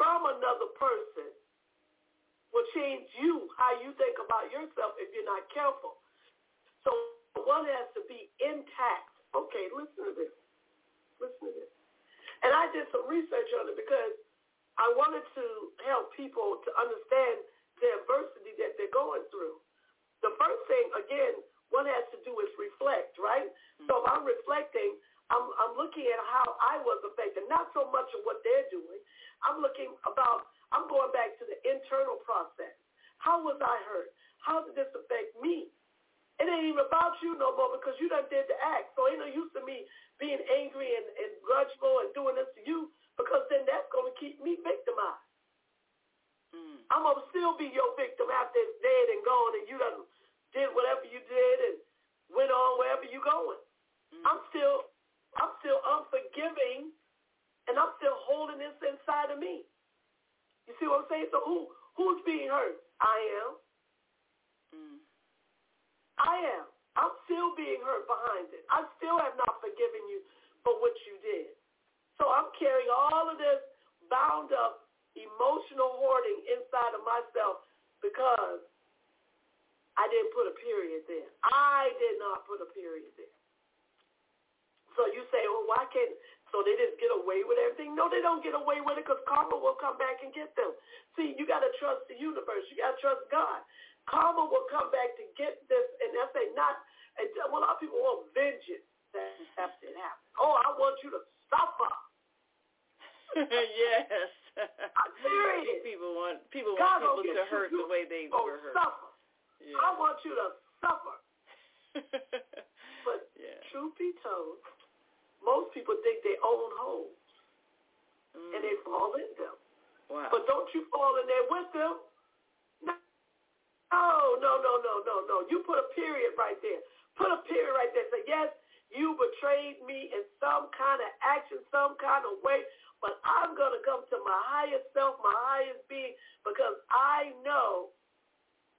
from another person will change you, how you think about yourself if you're not careful. So one has to be intact. Okay, listen to this. Listen to this. And I did some research on it because I wanted to help people to understand the adversity that they're going through. The first thing, again, one has to do is reflect, right? Mm-hmm. So if I'm reflecting, I'm, I'm looking at how I was affected, not so much of what they're doing. I'm looking about, I'm going back to the internal process. How was I hurt? How did this affect me? It ain't even about you no more because you done did the act. So ain't no use to me being angry and, and grudgeful and doing this to you because then that's going to keep me victimized. Mm. I'm going to still be your victim after it's dead and gone and you done did whatever you did and went on wherever you going. Mm. I'm still I'm still unforgiving and I'm still holding this inside of me. You see what I'm saying? So who who's being hurt? I am. Mm. I am. I'm still being hurt behind it. I still have not forgiven you for what you did. So I'm carrying all of this bound up emotional hoarding inside of myself because I didn't put a period there. I did not put a period there. So you say, well, why can't, so they just get away with everything? No, they don't get away with it because karma will come back and get them. See, you got to trust the universe. You got to trust God. Karma will come back to get this, and that's a not, and a lot of people want vengeance. That's it happen. Oh, I want you to suffer. yes. I'm serious. People want people want people to hurt the way they were hurt. Suffer. Yeah. I want you to suffer. but yeah. truth be told, most people dig their own holes, mm. and they fall in them. Wow. But don't you fall in there with them. No, no, no, no, no, no. You put a period right there. Put a period right there. Say, yes, you betrayed me in some kind of action, some kind of way, but I'm going to come to my highest self, my highest being, because I know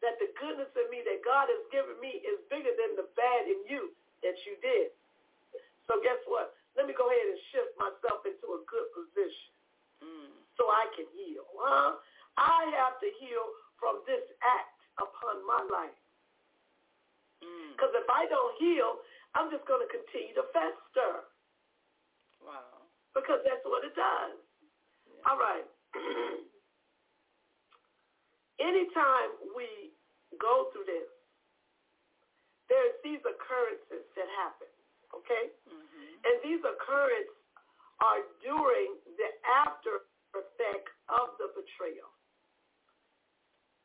that the goodness in me that God has given me is bigger than the bad in you that you did. So guess what? Let me go ahead and shift myself into a good position mm. so I can heal. Huh? I have to heal from this act upon my life. Because mm. if I don't heal, I'm just going to continue to fester. Wow. Because that's what it does. Yeah. All right. Anytime we go through this, there's these occurrences that happen, okay? Mm-hmm. And these occurrences are during the after effect of the betrayal.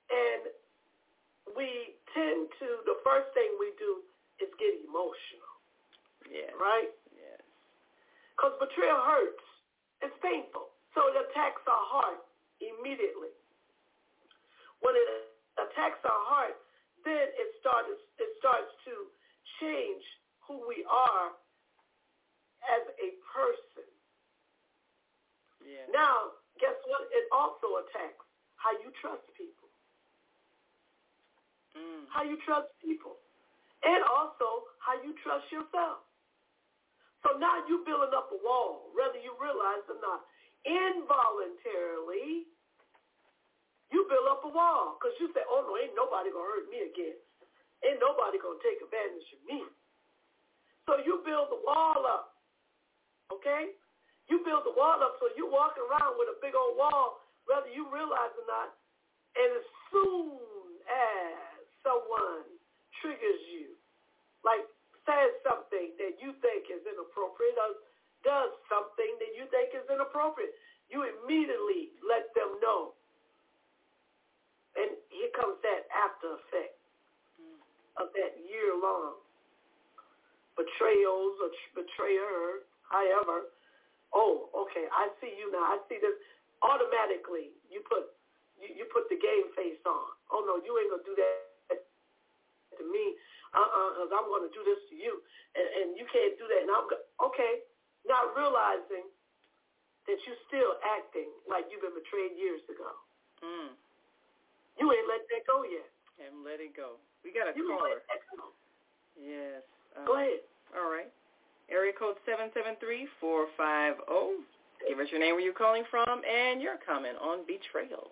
And we tend to, the first thing we do is get emotional. Yeah. Right? Yes. Because betrayal hurts. It's painful. So it attacks our heart immediately. When it attacks our heart, then it starts, it starts to change who we are as a person. Yeah. Now, guess what? It also attacks how you trust people mm. how you trust people, and also how you trust yourself. So now you're building up a wall, whether you realize or not. Involuntarily, you build up a wall because you say, oh, no, ain't nobody going to hurt me again. Ain't nobody going to take advantage of me. So you build the wall up, okay? You build the wall up so you walk around with a big old wall, whether you realize or not, and as soon as someone triggers you, like says something that you think is inappropriate or does something that you think is inappropriate, you immediately let them know. And here comes that after effect mm. of that year-long betrayals or betrayer, however. Oh, okay, I see you now. I see this. Automatically, you put you, you put the game face on. Oh no, you ain't gonna do that to me, uh-uh, because I'm going to do this to you, and, and you can't do that. And I'm go- okay, not realizing that you're still acting like you've been betrayed years ago. Mm. You ain't let that go yet. Haven't let it go. We got a you caller. Yes. Uh, go ahead. All right. Area code 773-450. Give us your name, where you're calling from, and your comment on betrayal.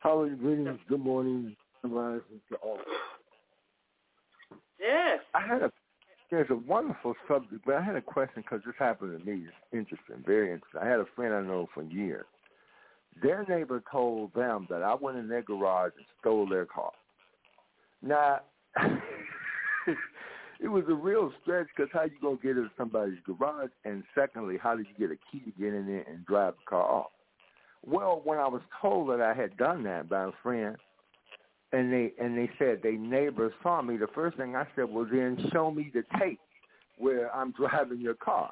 Howard, greetings. Good morning. To all. Yes. I had a there's a wonderful subject, but I had a question because this happened to me. It's interesting, very interesting. I had a friend I know for years. Their neighbor told them that I went in their garage and stole their car. Now, it was a real stretch because how you gonna get in somebody's garage, and secondly, how did you get a key to get in there and drive the car off? Well, when I was told that I had done that by a friend, and they and they said they neighbors saw me, the first thing I said was, "Then show me the tape where I'm driving your car."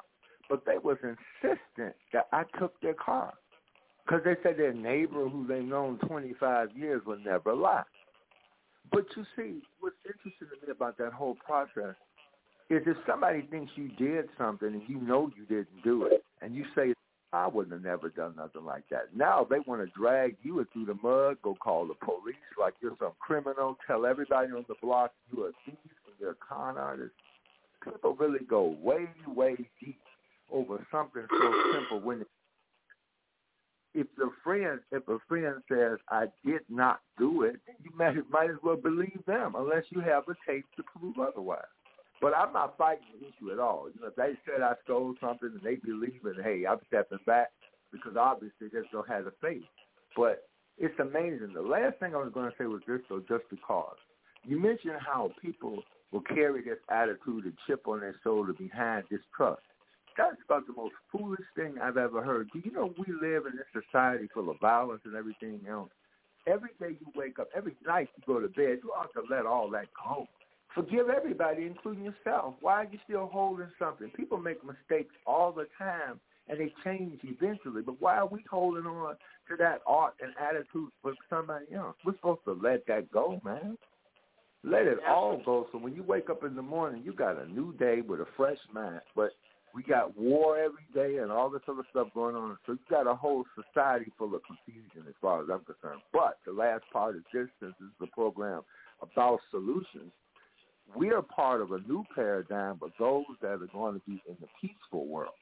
But they was insistent that I took their car because they said their neighbor, who they've known 25 years, would never lie. But you see, what's interesting to me about that whole process is if somebody thinks you did something and you know you didn't do it, and you say I wouldn't have never done nothing like that. Now they want to drag you through the mud, go call the police like you're some criminal, tell everybody on the block you're a thief and you're a con artist. People really go way, way deep over something so simple when if the friend if a friend says I did not do it, you might might as well believe them unless you have a tape to prove otherwise. But I'm not fighting the issue at all. You know, if they said I stole something and they believe it, hey, I'm stepping back because obviously they don't have the faith. But it's amazing. The last thing I was going to say was this, though, just because. You mentioned how people will carry this attitude and chip on their shoulder behind distrust. That's about the most foolish thing I've ever heard. Do you know we live in this society full of violence and everything else? Every day you wake up, every night you go to bed, you ought to let all that go. Forgive everybody, including yourself. Why are you still holding something? People make mistakes all the time, and they change eventually. But why are we holding on to that art and attitude for somebody else? We're supposed to let that go, man. Let it all go. So when you wake up in the morning, you got a new day with a fresh mind. But we got war every day and all this other stuff going on. So you got a whole society full of confusion as far as I'm concerned. But the last part is this, is a program about solutions, we are part of a new paradigm, but those that are going to be in the peaceful world.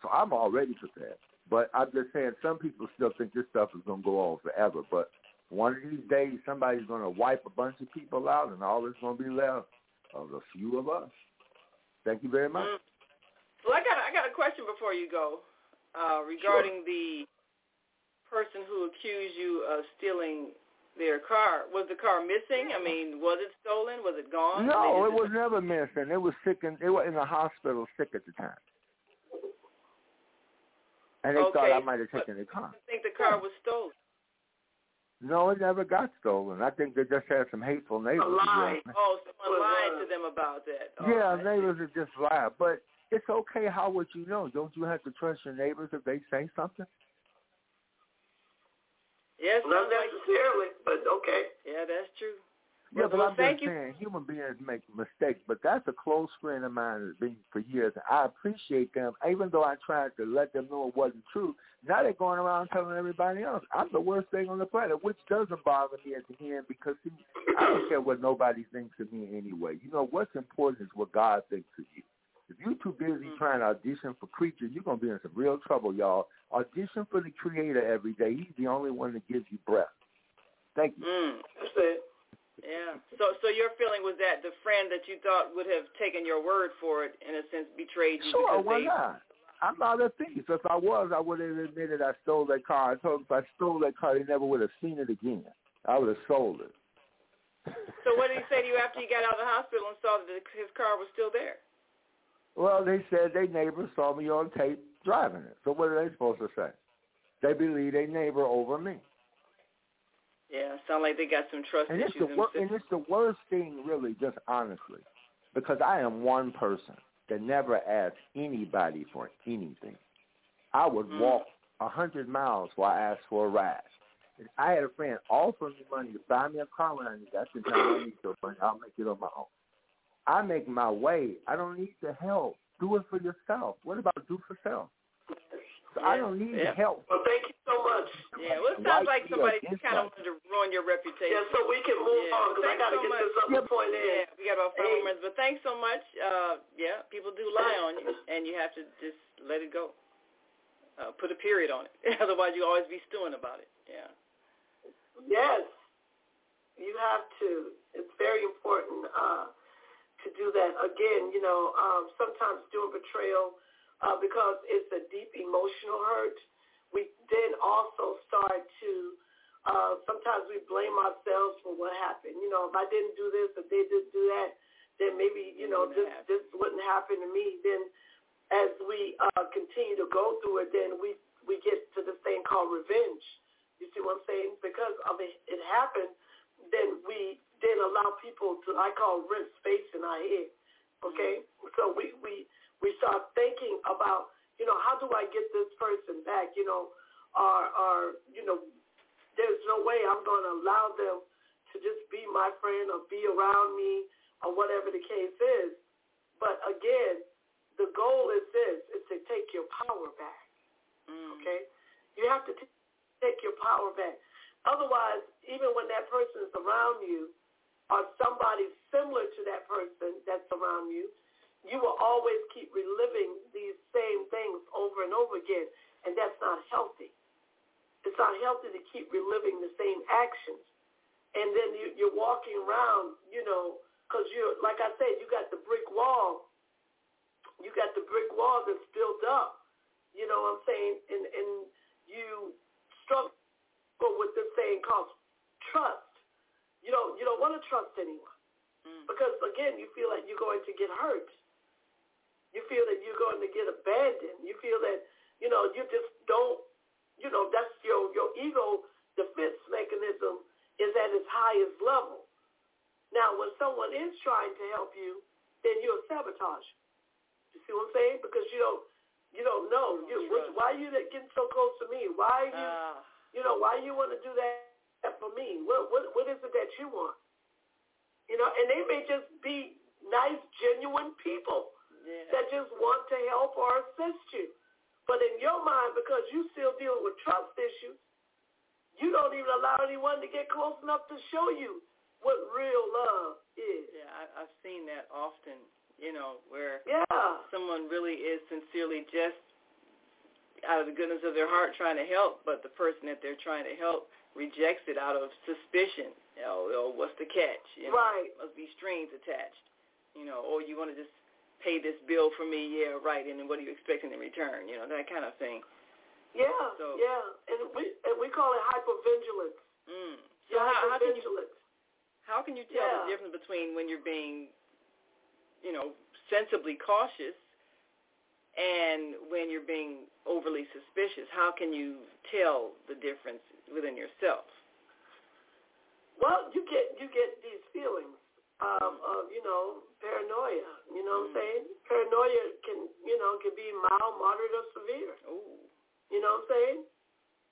So I'm already prepared. But I'm just saying some people still think this stuff is going to go on forever. But one of these days, somebody's going to wipe a bunch of people out, and all that's going to be left of a few of us. Thank you very much. Well, I got a, I got a question before you go uh, regarding sure. the person who accused you of stealing their car. Was the car missing? I mean, was it stolen? Was it gone? No, it was never missing. It was sick and they were in the hospital sick at the time. And they okay. thought I might have taken the car. I think the car was stolen. No, it never got stolen. I think they just had some hateful neighbors. A lie. Oh, someone lied to them about that. Oh, yeah, neighbors are just lie. But it's okay. How would you know? Don't you have to trust your neighbors if they say something? Yes, not necessarily, but okay. Yeah, that's true. Yeah, well, but well, I'm thank just you. saying, human beings make mistakes. But that's a close friend of mine that's been for years. I appreciate them, even though I tried to let them know it wasn't true. Now they're going around telling everybody else I'm the worst thing on the planet, which doesn't bother me at the end because see, I don't care what nobody thinks of me anyway. You know what's important is what God thinks of you. If you're too busy Mm-hmm. trying to audition for creatures, you're gonna be in some real trouble, y'all. Audition for the Creator every day. He's the only one that gives you breath. Thank you. Mm. That's it. Yeah. So, so your feeling was that the friend that you thought would have taken your word for it, in a sense, betrayed you Sure, why they. not? I'm not a thief. If I was, I would have admitted I stole that car. I told them if I stole that car, they never would have seen it again. I would have sold it. So what did he say to you after you got out of the hospital and saw that his car was still there? Well, they said their neighbor saw me on tape driving it. So what are they supposed to say? They believe their neighbor over me. Yeah, sound like they got some trust And it's issues. the wor- and it's the worst thing, really, just honestly, because I am one person that never asks anybody for anything. I would Mm. walk a hundred miles before I asked for a ride. If I had a friend offer me money to buy me a car when I need that, I said, no, I need your money. I'll make it on my own. I make my way. I don't need the help. Do it for yourself. What about do for self? So I don't need Yeah. help. Well, thank you so much. Yeah, well, it sounds like somebody kind of wanted to ruin your reputation. Yeah, so we can move yeah. on because I got to so get much. this other point in. Yeah, we got about five hey. minutes, but thanks so much. Uh, yeah, people do lie on you, and you have to just let it go. Uh, put a period on it. Otherwise, you always be stewing about it. Yeah. Yes, you have to. It's very important uh, to do that. Again, you know, um, sometimes doing betrayal uh, because it's a deep emotional hurt. We then also start to uh, sometimes we blame ourselves for what happened. You know, if I didn't do this, if they didn't do that, then maybe you know this happen. this wouldn't happen to me. Then as we uh, continue to go through it, then we we get to this thing called revenge. You see what I'm saying? Because of it, it happened, then we then allow people to I call rent space in our head. Okay, mm-hmm. so we we we start thinking about you know how do I get this person back? You know, or or you know, there's no way I'm going to allow them to just be my friend or be around me or whatever the case is. But again, the goal is this: is to take your power back. Mm. Okay, you have to t- take your power back. Otherwise, even when that person is around you, or somebody similar to that person that's around you, you will always keep reliving these same things over and over again, and that's not healthy. It's not healthy to keep reliving the same actions, and then you, you're walking around, you know, because you're like I said, you got the brick wall you got the brick wall that's built up. You know what I'm saying? And and you struggle with this thing called trust. You don't you don't want to trust anyone mm. because again you feel like you're going to get hurt. You feel that you're going to get abandoned. You feel that you know you just don't. You know that's your your ego defense mechanism is at its highest level. Now, when someone is trying to help you, then you'll sabotage. You see what I'm saying? Because you don't you don't know. You, what, why are you getting so close to me? Why are you uh, you know why you want to do that for me? What what what is it that you want? You know, and they may just be nice, genuine people yeah. that just want to help or assist you. But in your mind, because you still dealing with trust issues, you don't even allow anyone to get close enough to show you what real love is. Yeah, I, I've seen that often you know, where yeah. someone really is sincerely just out of the goodness of their heart trying to help, but the person that they're trying to help rejects it out of suspicion. You know, oh, what's the catch? You know, right. Must be strings attached. You know, or you want to just pay this bill for me? Yeah, right. And then what are you expecting in return? You know, that kind of thing. Yeah, so, yeah, and we and we call it hypervigilance. Mm. So how, how can you how can you tell yeah. the difference between when you're being you know, sensibly cautious and when you're being overly suspicious? How can you tell the difference within yourself? Well, you get you get these feelings of, of you know paranoia. You know mm. what I'm saying? Paranoia can you know can be mild, moderate, or severe. Ooh. You know what I'm saying?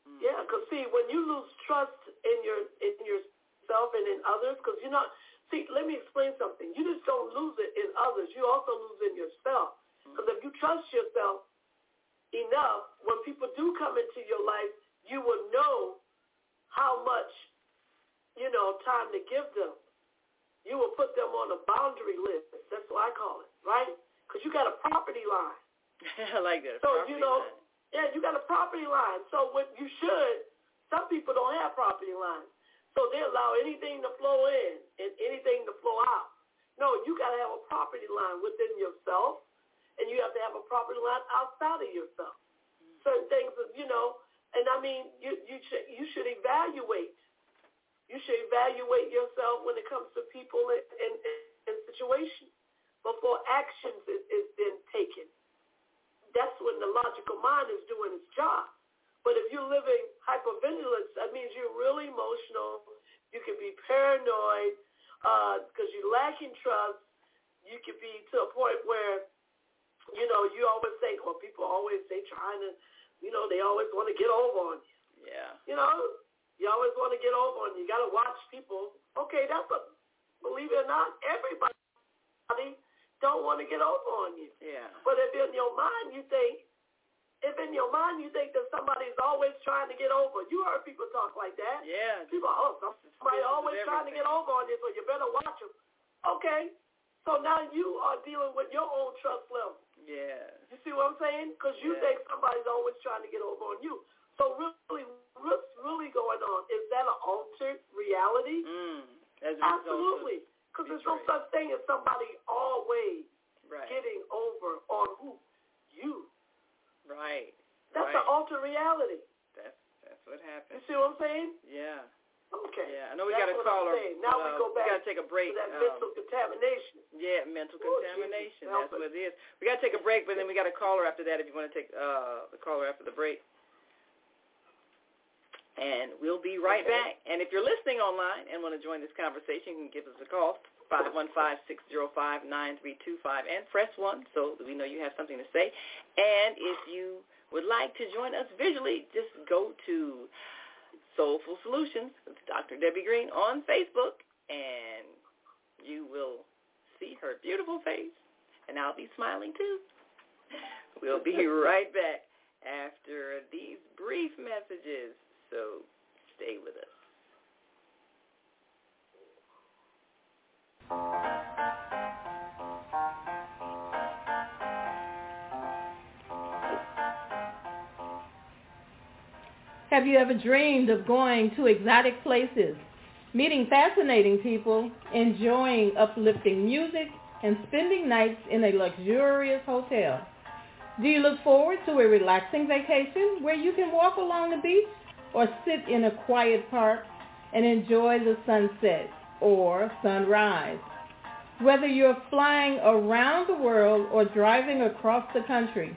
Mm. Yeah, because see, when you lose trust in your in yourself and in others, because you're not See, let me explain something. You just don't lose it in others. You also lose in yourself. Because if you trust yourself enough, when people do come into your life, you will know how much, you know, time to give them. You will put them on a boundary list. That's what I call it, right? Because you got a property line. I like that. So, you know, line. yeah, you got a property line. So what you should, some people don't have property lines. So they allow anything to flow in and anything to flow out. No, you got to have a property line within yourself, and you have to have a property line outside of yourself. Mm-hmm. Certain things, you know, and I mean, you you should you should evaluate. You should evaluate yourself when it comes to people and, and, and situations before actions is, is then taken. That's when the logical mind is doing its job. But if you're living hypervigilance, that means you're really emotional. You can be paranoid because uh, you're lacking trust. You can be to a point where, you know, you always think, well, people always, they trying to, you know, they always want to get over on you. Yeah. You know, you always want to get over on you. You got to watch people. Okay, that's a, believe it or not, everybody don't want to get over on you. Yeah. But if in your mind you think, if in your mind, you think that somebody's always trying to get over. You heard people talk like that. Yeah. People, oh, somebody always trying to get over on this, so you better watch them. Okay. So now you are dealing with your own trust level. Yeah. You see what I'm saying? Because you yeah. think somebody's always trying to get over on you. So really, what's really going on? Is that an altered reality? Mm, Absolutely. Because there's no such thing as somebody always right. getting over on who? You. Right. That's right. an altered reality. That's that's what happens. You see what I'm saying? Yeah. Okay. Yeah, I know we got to call her. Now uh, we go back. We got to take a break. That um, mental contamination. Yeah, mental Ooh, contamination. Jesus, That's what it is. We got to take a break, but then we got to call her after that. If you want to take uh, the caller after the break. And we'll be right okay. back. And if you're listening online and want to join this conversation, you can give us a call, 515-605-9325, and press 1 so we know you have something to say. And if you would like to join us visually, just go to Soulful Solutions with Dr. Debbie Green on Facebook, and you will see her beautiful face, and I'll be smiling too. We'll be right back after these brief messages, so stay with us. Have you ever dreamed of going to exotic places, meeting fascinating people, enjoying uplifting music, and spending nights in a luxurious hotel? Do you look forward to a relaxing vacation where you can walk along the beach or sit in a quiet park and enjoy the sunset or sunrise? Whether you're flying around the world or driving across the country,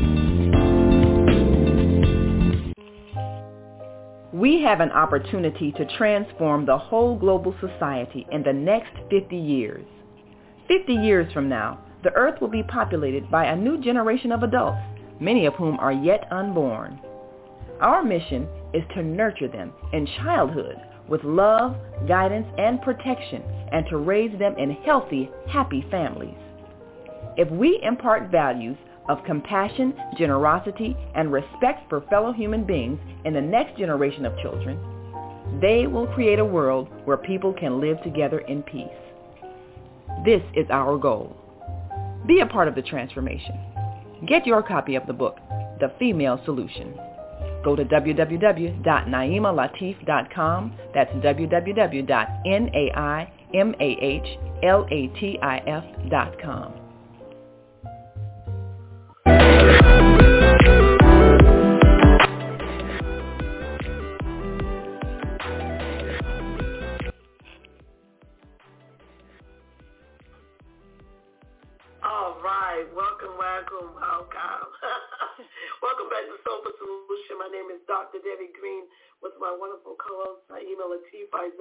We have an opportunity to transform the whole global society in the next 50 years. 50 years from now, the earth will be populated by a new generation of adults, many of whom are yet unborn. Our mission is to nurture them in childhood with love, guidance, and protection, and to raise them in healthy, happy families. If we impart values of compassion, generosity, and respect for fellow human beings in the next generation of children, they will create a world where people can live together in peace. This is our goal. Be a part of the transformation. Get your copy of the book, The Female Solution. Go to www.naimalatif.com. That's www.naimalatif.com.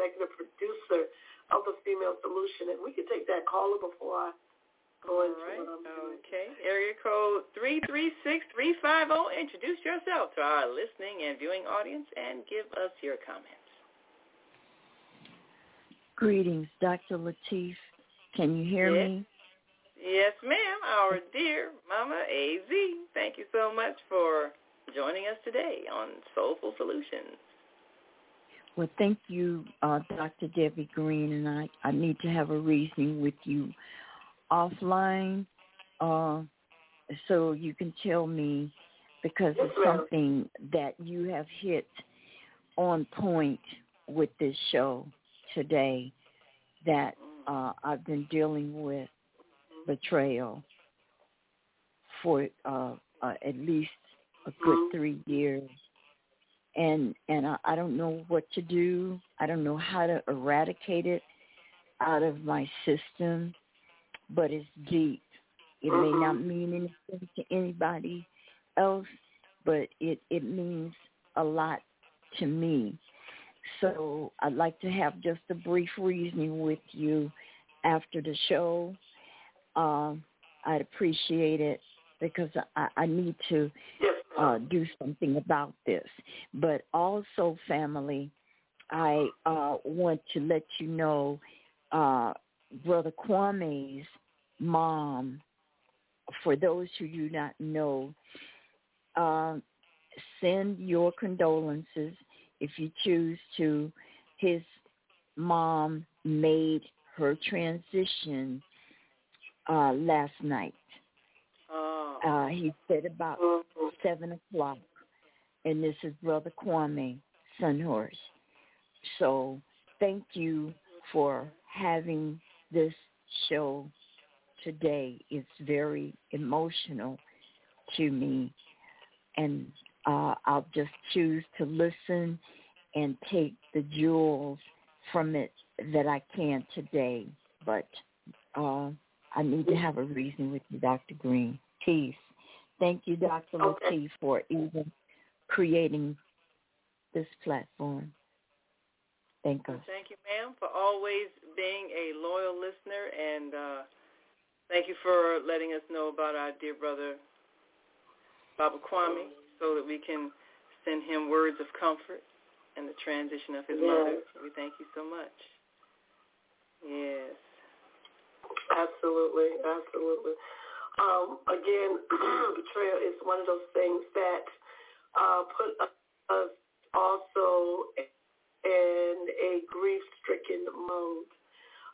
executive producer of the Female Solution. And we can take that caller before I go into right. what I'm doing. Okay. Area code 336350. Introduce yourself to our listening and viewing audience and give us your comments. Greetings, Dr. Latif. Can you hear yes. me? Yes, ma'am. Our dear Mama AZ. Thank you so much for joining us today on Soulful Solutions. Well, thank you, uh, Dr. Debbie Green, and I, I need to have a reasoning with you offline uh, so you can tell me because it's something that you have hit on point with this show today that uh, I've been dealing with betrayal for uh, uh, at least a good mm-hmm. three years, and and I, I don't know what to do. I don't know how to eradicate it out of my system, but it's deep. It may not mm-hmm. mean anything to anybody else, but it it means a lot to me. So I'd like to have just a brief reasoning with you after the show. Um, I'd appreciate it because I, I need to uh, do something about this. But also, family, I uh, want to let you know uh, Brother Kwame's mom, for those who do not know, uh, send your condolences if you choose to. His mom made her transition uh, last night. Oh. Uh, he said about seven o'clock, and this is Brother Kwame Sunhorse. So thank you for having this show today. is very emotional to me, and uh, I'll just choose to listen and take the jewels from it that I can today. But uh, I need to have a reason with you, Dr. Green. Peace. Thank you, Dr. Okay. Latif, for even creating this platform. Thank you. Thank you, ma'am, for always being a loyal listener, and uh, thank you for letting us know about our dear brother, Baba Kwame, so that we can send him words of comfort and the transition of his yes. mother. We thank you so much. Yes. Absolutely, absolutely. Um, again, betrayal is one of those things that uh, put us also in a grief-stricken mode.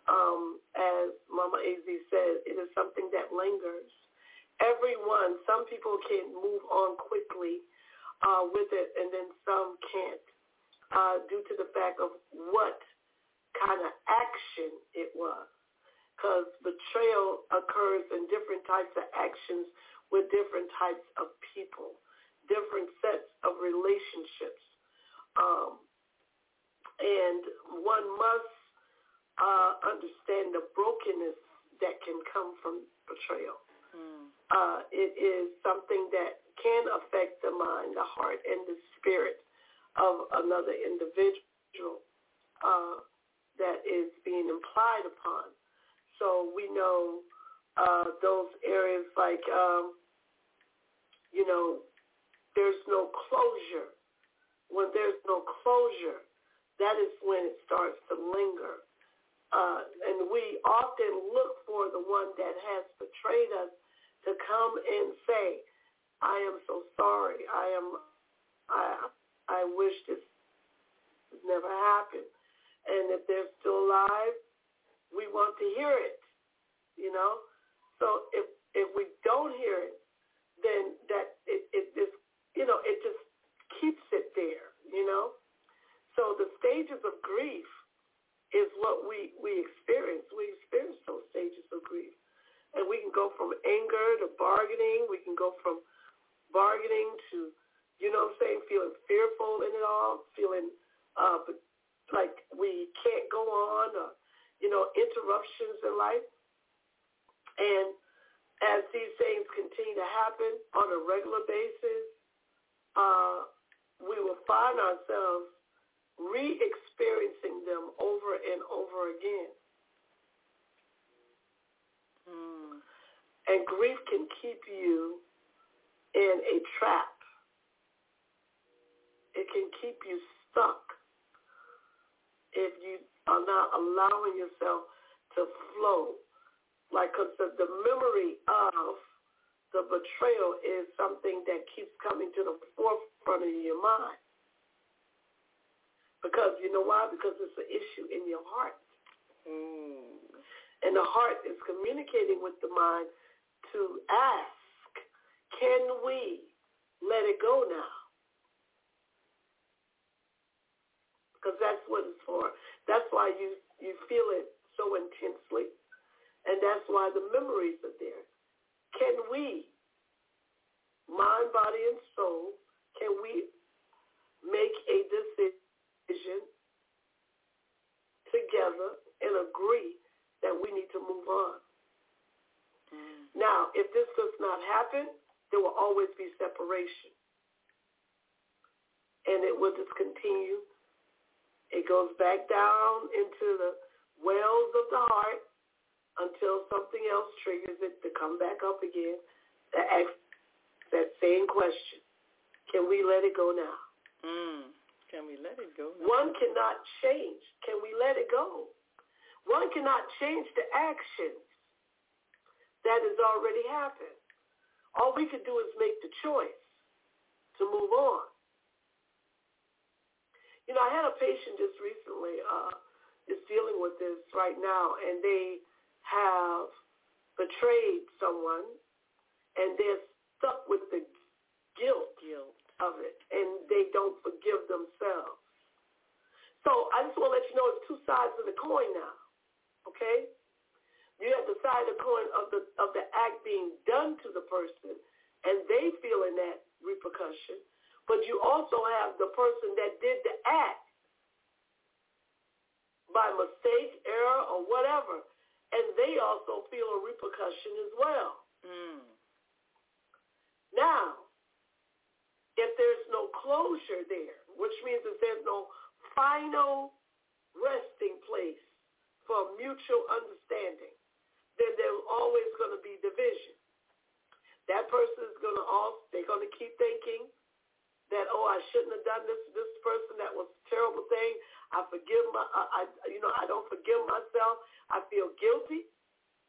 Um, as Mama Az said, it is something that lingers. Everyone, some people can move on quickly uh, with it, and then some can't, uh, due to the fact of what kind of action it was because betrayal occurs in different types of actions with different types of people, different sets of relationships. Um, and one must uh, understand the brokenness that can come from betrayal. Mm. Uh, it is something that can affect the mind, the heart, and the spirit of another individual Mm. Now, if there's no closure there, which means that there's no final resting place for mutual understanding, then there's always going to be division. That person is going to all they're going to keep thinking that oh I shouldn't have done this to this person that was a terrible thing. I forgive my I, I you know I don't forgive myself. I feel guilty.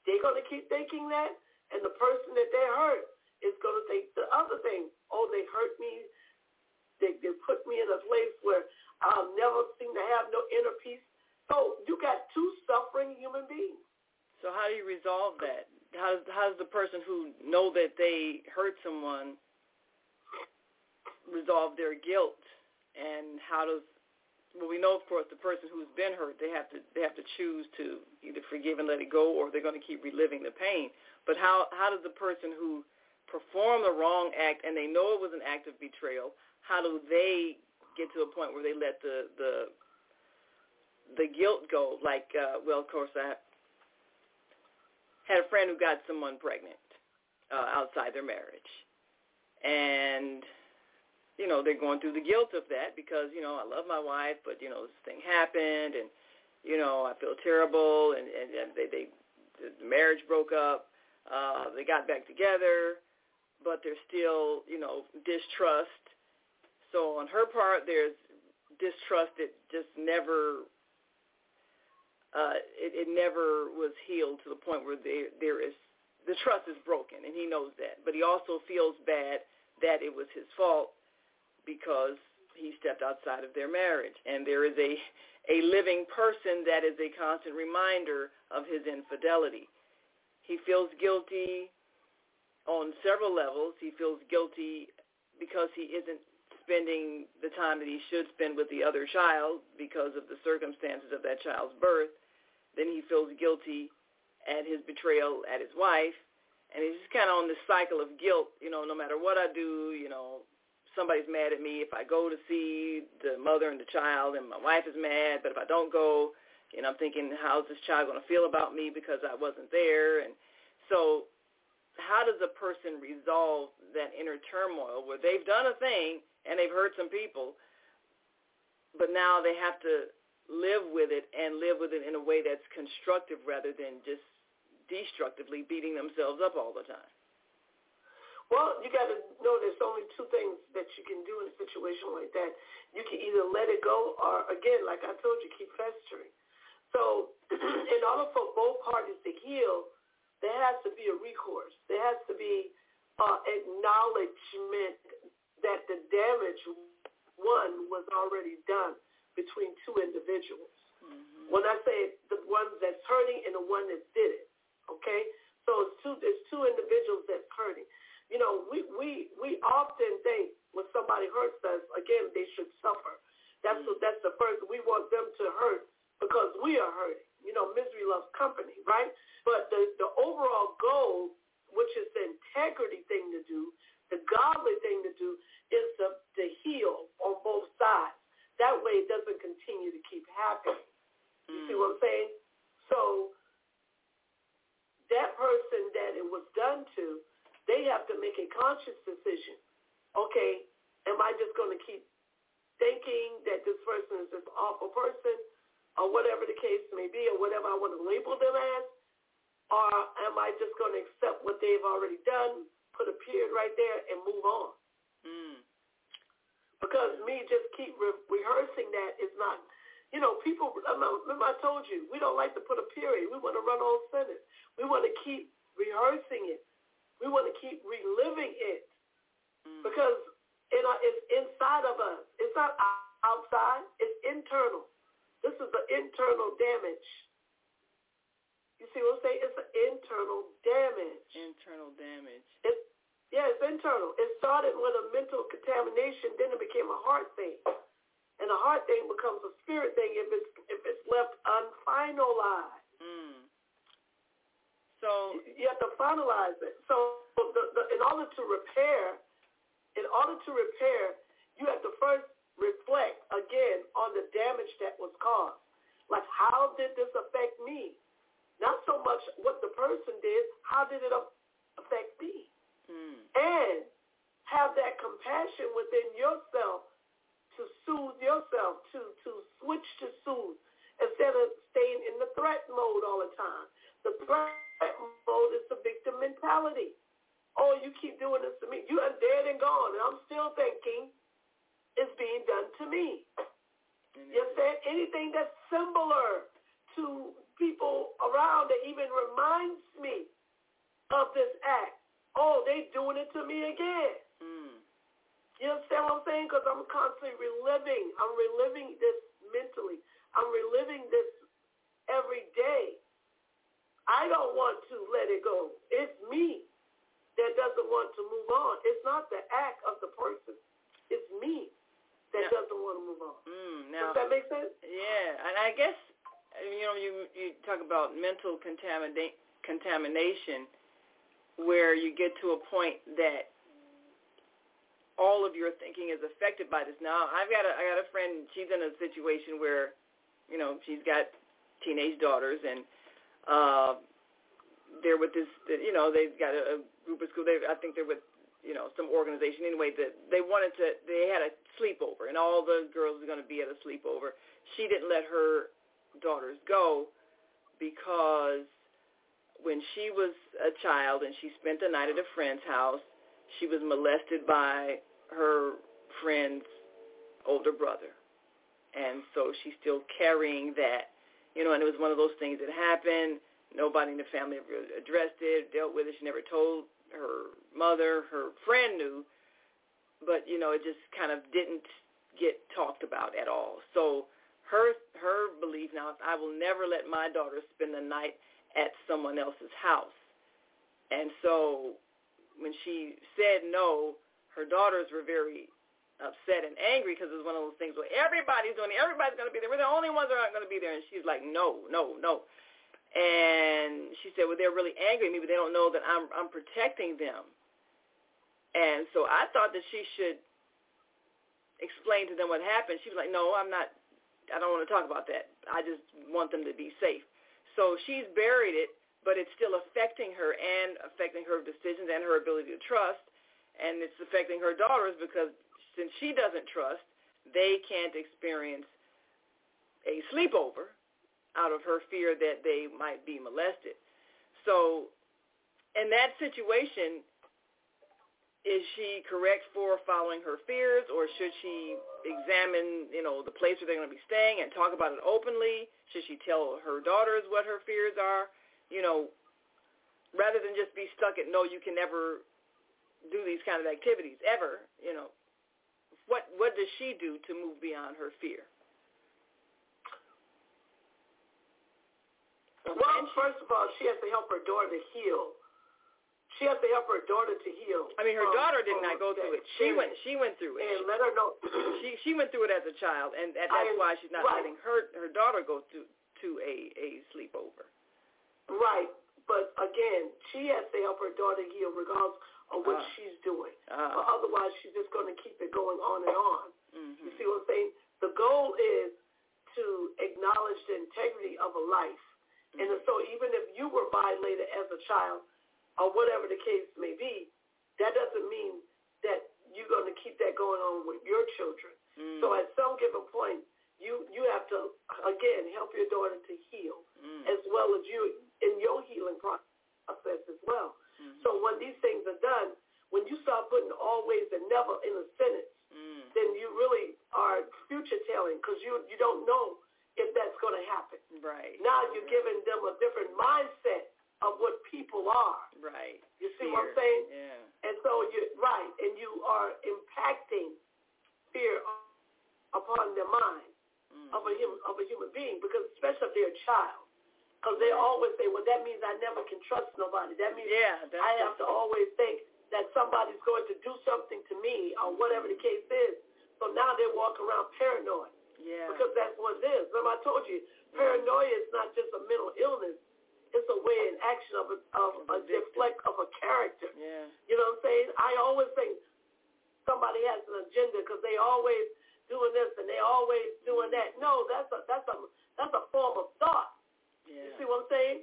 They're going to keep thinking that, and the person that they hurt is going to think the other thing. Oh, they hurt me. They they put me in a place where I'll never seem to have no inner peace. So you got two suffering human beings. So how do you resolve that? How how does the person who know that they hurt someone resolve their guilt? And how does well we know of course the person who's been hurt they have to they have to choose to either forgive and let it go or they're going to keep reliving the pain. But how how does the person who perform the wrong act and they know it was an act of betrayal, how do they get to a point where they let the the the guilt go? Like, uh, well, of course, I had a friend who got someone pregnant uh, outside their marriage, and you know they're going through the guilt of that because you know I love my wife, but you know this thing happened, and you know I feel terrible, and and, and they they the marriage broke up. Uh, they got back together, but there's still you know distrust. So on her part, there's distrust that just never uh, it, it never was healed to the point where there there is the trust is broken, and he knows that. But he also feels bad that it was his fault because he stepped outside of their marriage, and there is a a living person that is a constant reminder of his infidelity. He feels guilty on several levels. He feels guilty because he isn't spending the time that he should spend with the other child because of the circumstances of that child's birth. Then he feels guilty at his betrayal at his wife. And he's just kind of on this cycle of guilt, you know, no matter what I do, you know, somebody's mad at me if I go to see the mother and the child and my wife is mad, but if I don't go, know, I'm thinking, how's this child going to feel about me because I wasn't there? And so how does a person resolve that inner turmoil where they've done a thing and they've hurt some people, but now they have to live with it and live with it in a way that's constructive rather than just destructively beating themselves up all the time? Well, you got to know there's only two things that you can do in a situation like that. You can either let it go or, again, like I told you, keep festering. So in order for both parties to heal, there has to be a recourse. There has to be uh, acknowledgement that the damage, one, was already done between two individuals. Mm-hmm. When I say the one that's hurting and the one that did it, okay? So it's two, it's two individuals that's hurting you know, we we we often think when somebody hurts us, again, they should suffer. That's mm. that's the first. We want them to hurt because we are hurting. You know, misery loves company, right? But the the overall goal, which is the integrity thing to do, the godly thing to do, is to to heal on both sides. That way, it doesn't continue to keep happening. You mm. see what I'm saying? So that person that it was done to they have to make a conscious decision. Okay, am I just going to keep thinking that this person is this awful person or whatever the case may be or whatever I want to label them as? Or am I just going to accept what they've already done, put a period right there, and move on? Mm. Because me just keep re- rehearsing that is not, you know, people, remember I told you, we don't like to put a period. We want to run all sentence. We want to keep rehearsing it we want to keep reliving it mm. because it, uh, it's inside of us. It's not outside. It's internal. This is the internal damage. You see what I'm saying? It's an internal damage. Internal damage. It's, yeah, it's internal. It started with a mental contamination, then it became a heart thing. And a heart thing becomes a spirit thing if it's if it's left unfinalized. Mm. So you have to finalize it. So the, the, in order to repair, in order to repair, you have to first reflect again on the damage that was caused. Like how did this affect me? Not so much what the person did, how did it affect me? Hmm. And have that compassion within yourself to soothe yourself, to, to switch to soothe instead of staying in the threat mode all the time. The threat mode is the victim mentality. Oh, you keep doing this to me. You are dead and gone, and I'm still thinking it's being done to me. You said anything that's similar to people around that even reminds me of this act. Oh, they doing it to me again. Mm. You understand what I'm saying? Because I'm constantly reliving. I'm reliving this mentally. I'm reliving this every day. I don't want to let it go. It's me that doesn't want to move on. It's not the act of the person. It's me that now, doesn't want to move on. Mm, now, Does that make sense? Yeah, and I guess you know you you talk about mental contamina- contamination, where you get to a point that all of your thinking is affected by this. Now, I've got a I got a friend. She's in a situation where, you know, she's got teenage daughters and uh, they're with this, you know, they've got a, a group of school. They, I think they're with, you know, some organization anyway. That they wanted to, they had a sleepover, and all the girls were going to be at a sleepover. She didn't let her daughters go because when she was a child and she spent the night at a friend's house, she was molested by her friend's older brother. And so she's still carrying that you know, and it was one of those things that happened. Nobody in the family ever addressed it, dealt with it. She never told her mother. Her friend knew, but you know, it just kind of didn't get talked about at all. So her her belief now is I will never let my daughter spend the night at someone else's house. And so when she said no, her daughters were very upset and angry because it was one of those things where everybody's doing it. Everybody's going to be there. We're the only ones that aren't going to be there. And she's like, no, no, no. And she said, well, they're really angry at me, but they don't know that I'm I'm protecting them. And so I thought that she should explain to them what happened. She was like, no, I'm not. I don't want to talk about that. I just want them to be safe. So she's buried it, but it's still affecting her and affecting her decisions and her ability to trust. And it's affecting her daughters because since she doesn't trust, they can't experience a sleepover out of her fear that they might be molested. So in that situation, is she correct for following her fears, or should she examine, you know, the place where they're going to be staying and talk about it openly? Should she tell her daughters what her fears are? You know, rather than just be stuck at no, you can never do these kind of activities ever. You know, what what does she do to move beyond her fear? Well, first of all, she has to help her daughter to heal. She has to help her daughter to heal. I mean, her from, daughter did not go through it. She went. She went through it. And let her know. she she went through it as a child, and that's I, why she's not right. letting her her daughter go to to a a sleepover. Right, but again, she has to help her daughter heal, regardless of what uh, she's doing. Uh, but otherwise, she's just going to keep it going on and on. Mm-hmm. You see what I'm saying? The goal is to acknowledge the integrity of a life. And so even if you were violated as a child, or whatever the case may be, that doesn't mean that you're going to keep that going on with your children. Mm. So at some given point, you you have to again help your daughter to heal, mm. as well as you in your healing process as well. Mm-hmm. So when these things are done, when you start putting always and never in a sentence, mm. then you really are future telling because you you don't know if that's going to happen. Right. Now you're giving them a different mindset of what people are. Right. You see fear. what I'm saying? Yeah. And so you right, and you are impacting fear upon their mind mm-hmm. of a human of a human being because especially if they're a child. Because they always say, well, that means I never can trust nobody. That means yeah, I have to always think that somebody's going to do something to me or whatever the case is. So now they walk around paranoid. Yeah. Because that's what it is. Remember I told you, paranoia is not just a mental illness. It's a way and action of a, of a deflect of a character. Yeah. You know what I'm saying? I always think somebody has an agenda because they always doing this and they always doing that. No, that's a that's a that's a form of thought. Yeah. You see what I'm saying?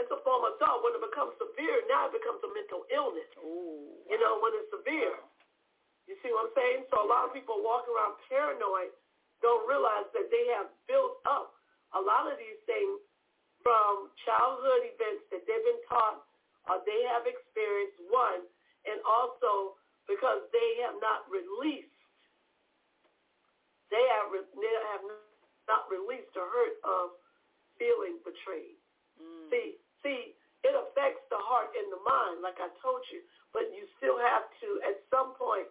It's a form of thought. When it becomes severe, now it becomes a mental illness. Ooh, You know, when it's severe. You see what I'm saying? So a lot of people walk around paranoid, don't realize that they have built up a lot of these things from childhood events that they've been taught or they have experienced, one, and also because they have not released, they have, they have not released the hurt of feeling betrayed. Mm. See, see, it affects the heart and the mind, like I told you, but you still have to, at some point,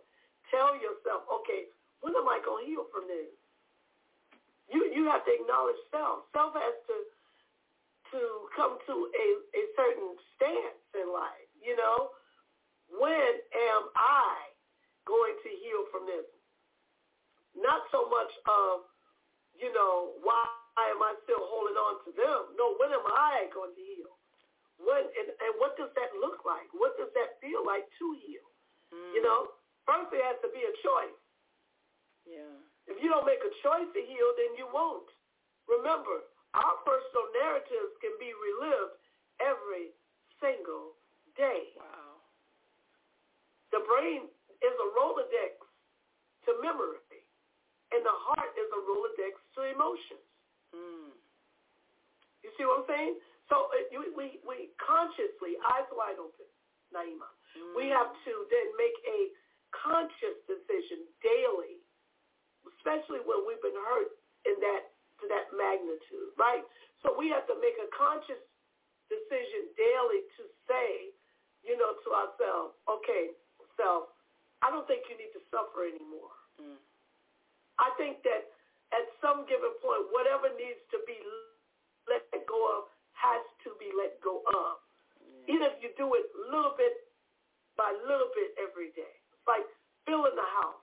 tell yourself, okay, when am I going to heal from this? You you have to acknowledge self. Self has to to come to a, a certain stance in life. You know, when am I going to heal from this? Not so much of, you know, why am I still holding on to them? No, when am I going to heal? When and, and what does that look like? What does that feel like to heal? Mm. You know, first there has to be a choice. Yeah. If you don't make a choice to heal, then you won't. Remember, our personal narratives can be relived every single day. Wow. The brain is a Rolodex to memory, and the heart is a Rolodex to emotions. Mm. You see what I'm saying? So uh, we, we, we consciously, eyes wide open, Naima, Mm. we have to then make a conscious decision daily, especially when we've been hurt in that to that magnitude, right? So we have to make a conscious decision daily to say, you know, to ourselves, okay, self, I don't think you need to suffer anymore. Mm. I think that at some given point, whatever needs to be let go of has to be let go of. Yeah. Even if you do it little bit by little bit every day. It's like filling the house.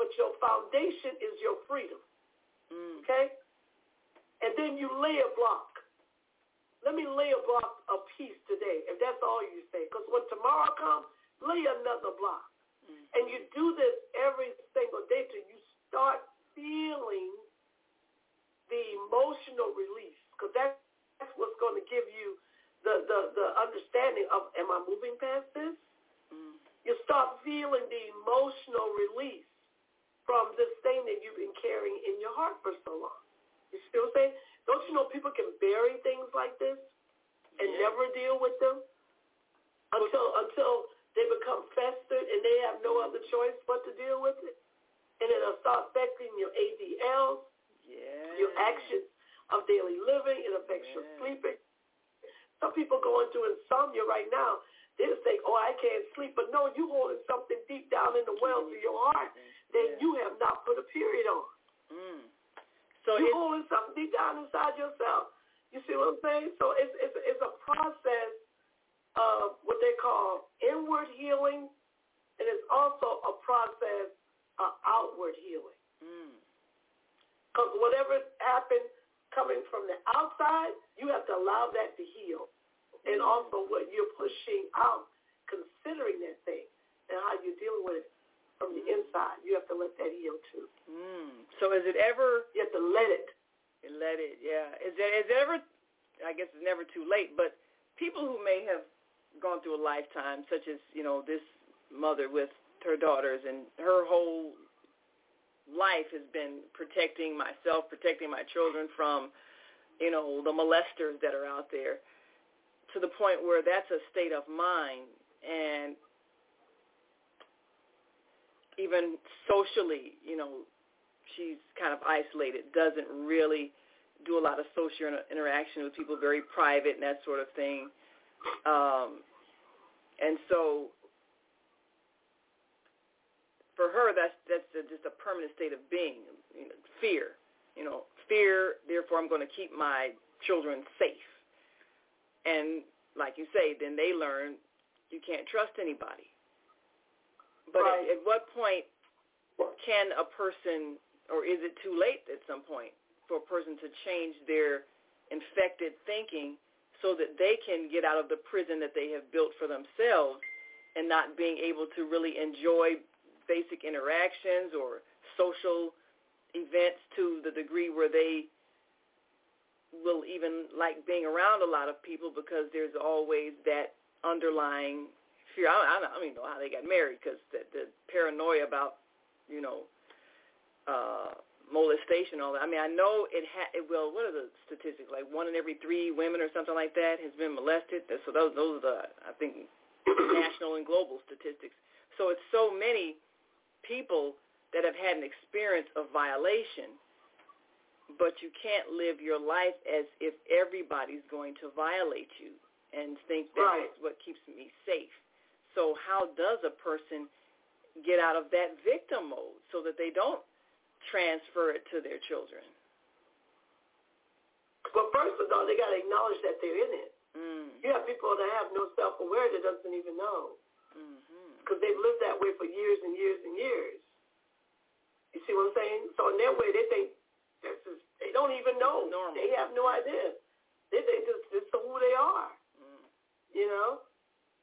But your foundation is your freedom. Mm. Okay? And then you lay a block. Let me lay a block of peace today, if that's all you say. Because when tomorrow comes, lay another block. Mm. And you do this every single day till you start feeling the emotional release. Because that's what's going to give you the, the, the understanding of, am I moving past this? Mm. You start feeling the emotional release from this thing that you've been carrying in your heart for so long. You see what I'm saying? Don't you know people can bury things like this? and never deal with them until until they become festered and they have no other choice but to deal with it. And it'll start affecting your ADLs, yeah. your actions of daily living. It affects yeah. your sleeping. Some people going through insomnia right now. They'll say, oh, I can't sleep. But no, you holding something deep down in the wells of your heart that yeah. you have not put a period on. Mm. So you're holding something deep down inside yourself. You see what I'm saying? So it's it's it's a process of what they call inward healing, and it's also a process of outward healing. Because mm. whatever happened coming from the outside, you have to allow that to heal. Mm. And also what you're pushing out, considering that thing, and how you're dealing with it from the inside. You have to let that heal too. Mm. So is it ever? You have to let it. Let it, yeah. Is it is it ever? I guess it's never too late. But people who may have gone through a lifetime, such as you know this mother with her daughters, and her whole life has been protecting myself, protecting my children from, you know, the molesters that are out there, to the point where that's a state of mind, and even socially, you know, she's kind of isolated, doesn't really do a lot of social interaction with people, very private and that sort of thing. Um, and so for her, that's that's a, just a permanent state of being, you know, fear. You know, fear. Therefore, I'm going to keep my children safe. And like you say, then they learn you can't trust anybody. But right. at, at what point can a person, or is it too late at some point for a person to change their infected thinking so that they can get out of the prison that they have built for themselves and not being able to really enjoy basic interactions or social events to the degree where they will even like being around a lot of people because there's always that underlying fear. I, I don't even know how they got married because the, the paranoia about, you know, uh, molestation, all that. I mean, I know it ha- it will. What are the statistics? Like one in every three women or something like that has been molested. So those those are the I think national and global statistics. So it's so many people that have had an experience of violation, but you can't live your life as if everybody's going to violate you and think that's right. what keeps me safe. So how does a person get out of that victim mode so that they don't transfer it to their children? Well, first of all, they got to acknowledge that they're in it. Mm. You have people that have no self-awareness that doesn't even know mm-hmm. because they've lived that way for years and years and years. You see what I'm saying? So in their way, they think this is, they don't even know. Normal. They have no idea. They think this, this is who they are. Mm. You know?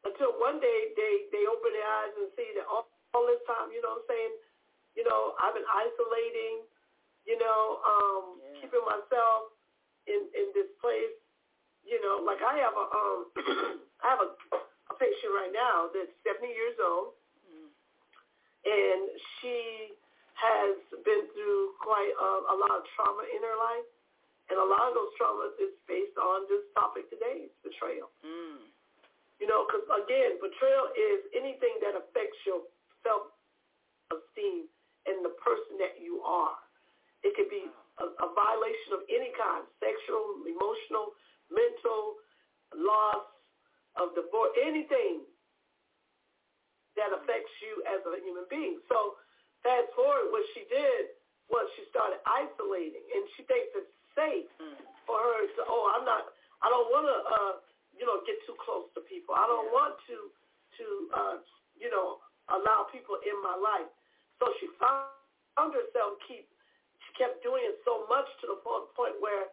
Until one day they, they open their eyes and see that all, all this time, you know what I'm saying, you know, I've been isolating, you know, um, yeah. keeping myself in, in this place. You know, like I have a um I have a, a patient right now that's 70 years old, mm. and she has been through quite a, a lot of trauma in her life, and a lot of those traumas is based on this topic today, it's betrayal. Mm. You know, because again, betrayal is anything that affects your self-esteem and the person that you are. It could be a, a violation of any kind, sexual, emotional, mental, loss of divorce, anything that affects you as a human being. So fast forward, what she did was she started isolating, and she thinks it's safe mm. for her to, oh, I'm not, I don't want to, uh, you know, get too close to people. I don't Yeah. want to, to, uh, you know, allow people in my life. So she found, herself keep, she kept doing it so much to the point, where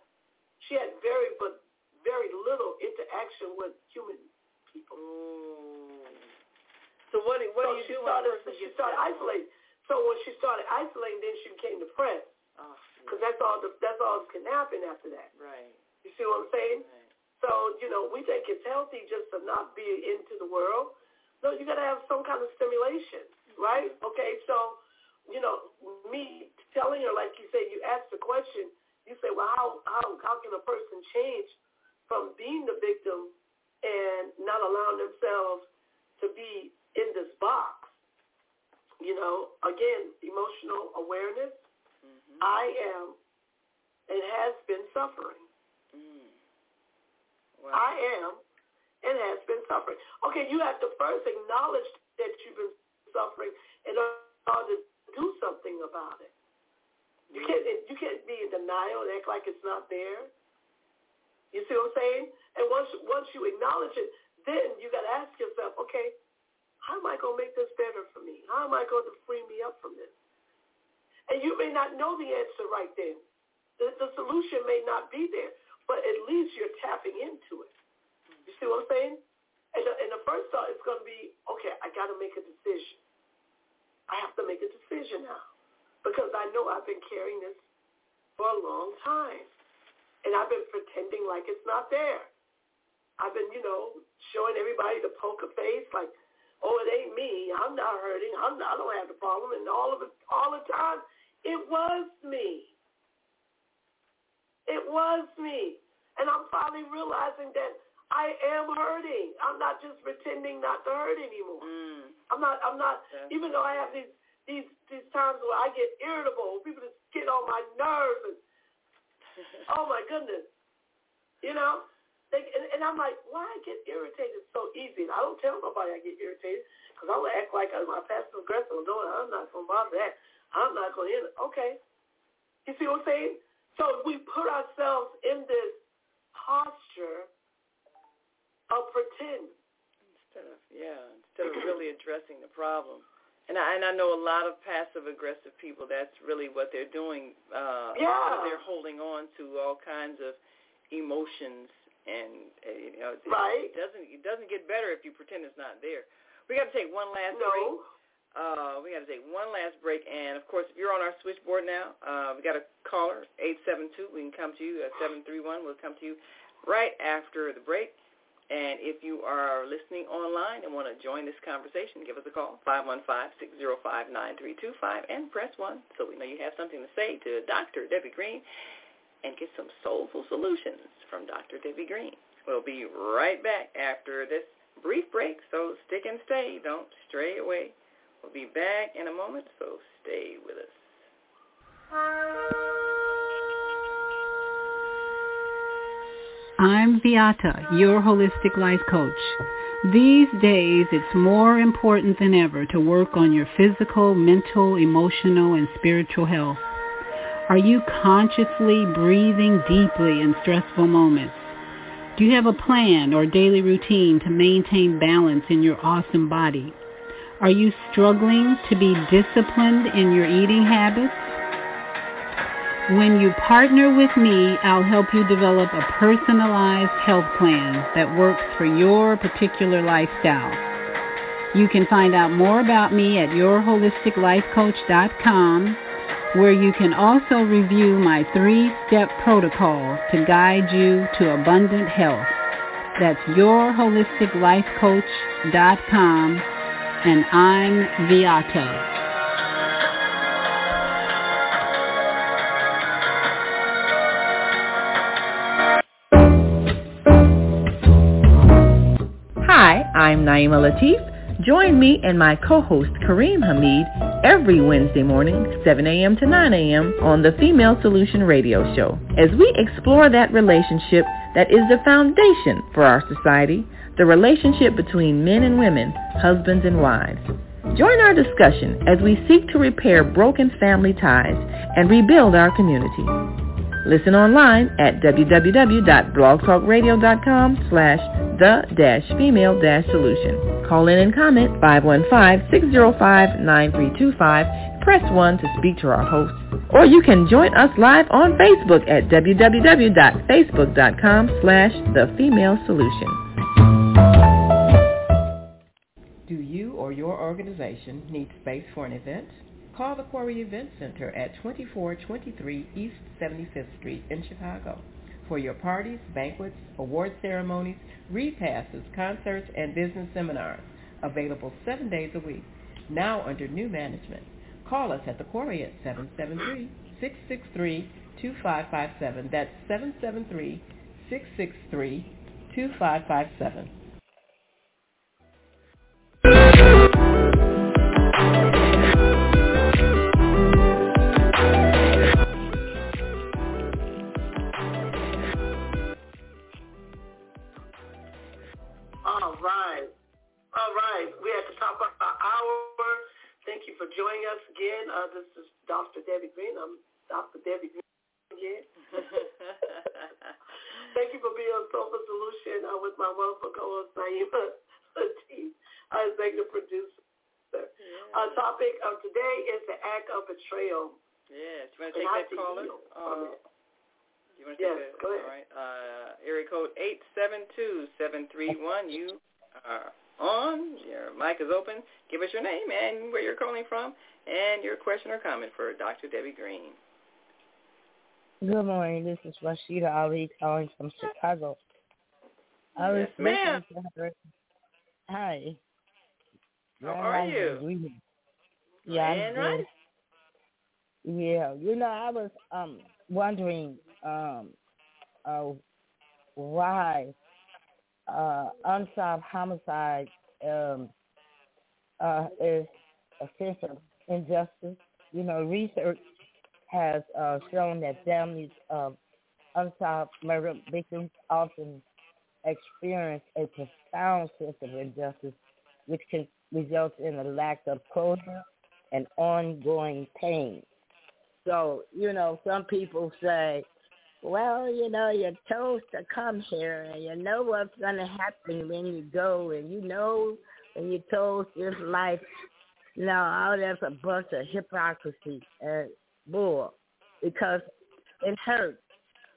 she had very, but very little interaction with human people. Ooh. So what what so do you she do started, when she started isolating. So when she started isolating, then she became depressed Oh, because that's all. The, that's all that can happen after that. right. You see what I'm saying? right. So, you know, we think it's healthy just to not be into the world. No, you got to have some kind of stimulation, right? Okay, so, you know, me telling her, like you say, you asked the question, you say, well, how, how, how can a person change from being the victim and not allowing themselves to be in this box? You know, again, emotional awareness. Mm-hmm. I am and has been suffering. Wow. I am and has been suffering. Okay, you have to first acknowledge that you've been suffering in order to do something about it. You can't you can't be in denial and act like it's not there. You see what I'm saying? And once once you acknowledge it, then you got to ask yourself, okay, how am I going to make this better for me? How am I going to free me up from this? And you may not know the answer right then. The, the solution may not be there, but at least you're tapping into it. You see what I'm saying? And the, and the first thought is going to be, okay, I got to make a decision. I have to make a decision now because I know I've been carrying this for a long time. And I've been pretending like it's not there. I've been, you know, showing everybody the poker face like, oh, it ain't me. I'm not hurting. I'm not, I don't have the problem. And all of it, all the time, it was me. It was me. And I'm finally realizing that I am hurting. I'm not just pretending not to hurt anymore. Mm. I'm not, I'm not, yeah. even though I have these, these, these times where I get irritable, people just get on my nerves and, oh my goodness. You know? and, and I'm like, why I get irritated so easy? And I don't tell nobody I get irritated because I will act like I'm my passive aggressive. No, I'm not going to bother that. I'm not going to. Okay. You see what I'm saying? So we put ourselves in this posture of pretend. Instead of, yeah, instead of really addressing the problem. And I, and I know a lot of passive aggressive people. That's really what they're doing. Uh, yeah. They're holding on to all kinds of emotions and uh, you know right. it doesn't it doesn't get better if you pretend it's not there. We got to take one last no. break. Uh, we got to take one last break, and of course, if you're on our switchboard now, uh, we got a caller eight seven two. We can come to you at seven three one. We'll come to you right after the break. And if you are listening online and want to join this conversation, give us a call, 515-605-9325, and press 1 so we know you have something to say to Dr. Debbie Green and get some soulful solutions from Dr. Debbie Green. We'll be right back after this brief break, so stick and stay. Don't stray away. We'll be back in a moment, so stay with us. I'm Beata, your holistic life coach. These days, it's more important than ever to work on your physical, mental, emotional, and spiritual health. Are you consciously breathing deeply in stressful moments? Do you have a plan or daily routine to maintain balance in your awesome body? Are you struggling to be disciplined in your eating habits? When you partner with me, I'll help you develop a personalized health plan that works for your particular lifestyle. You can find out more about me at yourholisticlifecoach.com where you can also review my three-step protocol to guide you to abundant health. That's yourholisticlifecoach.com and I'm Viato. Hi, I'm Naima Latif Join me and my co-host Kareem Hamid every Wednesday morning, 7 a.m. to 9 a.m. on the Female Solution Radio Show as we explore that relationship that is the foundation for our society, the relationship between men and women, husbands and wives. Join our discussion as we seek to repair broken family ties and rebuild our community. Listen online at www.blogtalkradio.com slash the-female-solution. Call in and comment 515-605-9325. Press 1 to speak to our host. Or you can join us live on Facebook at www.facebook.com slash the-female-solution. Do you or your organization need space for an event? Call the Quarry Event Center at 2423 East 75th Street in Chicago for your parties, banquets, award ceremonies, repasses, concerts, and business seminars. Available seven days a week. Now under new management. Call us at the Quarry at 773-663-2557. That's 773-663-2557. Uh, this is Dr. Debbie Green. I'm Dr. Debbie Green again. Thank you for being on Soulful Solution uh, with my wonderful co-host Naima Latif, our executive producer. Yeah. Our topic of today is the act of betrayal. Yes, you want to take that caller? Uh, you want to yes, take that? go ahead. All right. Uh, area code eight seven two seven three one. You are on. Your mic is open. Give us your name and where you're calling from, and your question or comment for Dr. Debbie Green. Good morning. This is Rashida Ali calling from Chicago. I was yes, ma'am. Her. Hi. How are you? Yeah, I'm right? Yeah, you know, I was um wondering um uh why uh unsolved homicide um uh is a sense of injustice. You know, research has uh shown that families of unsolved murder victims often experience a profound sense of injustice which can result in a lack of closure and ongoing pain. So, you know, some people say, well, you know, you're told to come here and you know what's going to happen when you go and you know when you're told this life, know, all that's a bunch of hypocrisy and bull because it hurts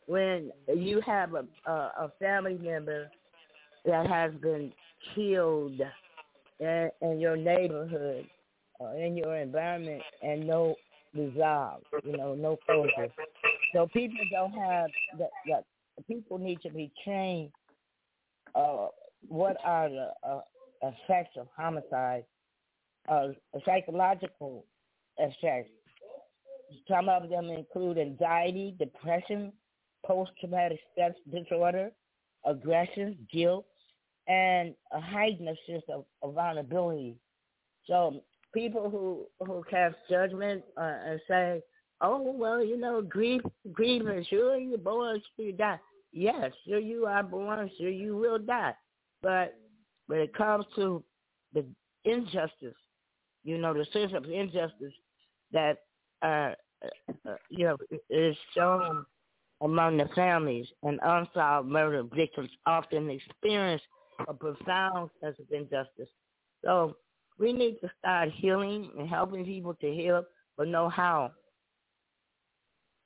when you have a, a, a family member that has been killed in, in your neighborhood or in your environment and no resolve, you know, no closure. So people don't have that. that people need to be trained. Uh, what are the uh, effects of homicide? Uh, psychological effects. Some of them include anxiety, depression, post-traumatic stress disorder, aggression, guilt, and a heightened sense of, of vulnerability. So people who who cast judgment uh, and say, "Oh well, you know, grief, grieving, sure you're born, sure you die." Yes, sure you are born, sure you will die. But when it comes to the injustice, you know, the sense of injustice that uh, uh, you know is shown among the families and unsolved murder victims often experience a profound sense of injustice. So we need to start healing and helping people to heal, but know how.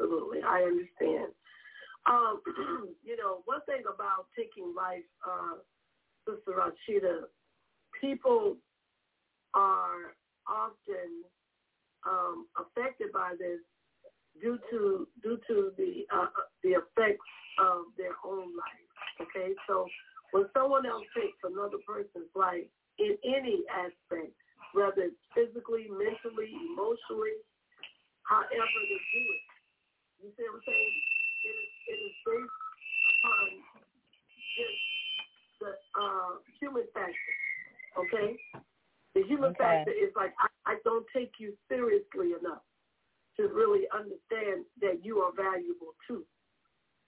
Absolutely, I understand. Um, you know, one thing about taking life, uh, Sister Rashida, people are often um, affected by this due to due to the uh, the effects of their own life. Okay, so when someone else takes another person's life in any aspect, whether it's physically, mentally, emotionally, however they do it, you see what I'm saying? It is, it is based upon just the uh, human factor. Okay, the human Okay. factor is like I, I don't take you seriously enough to really understand that you are valuable too.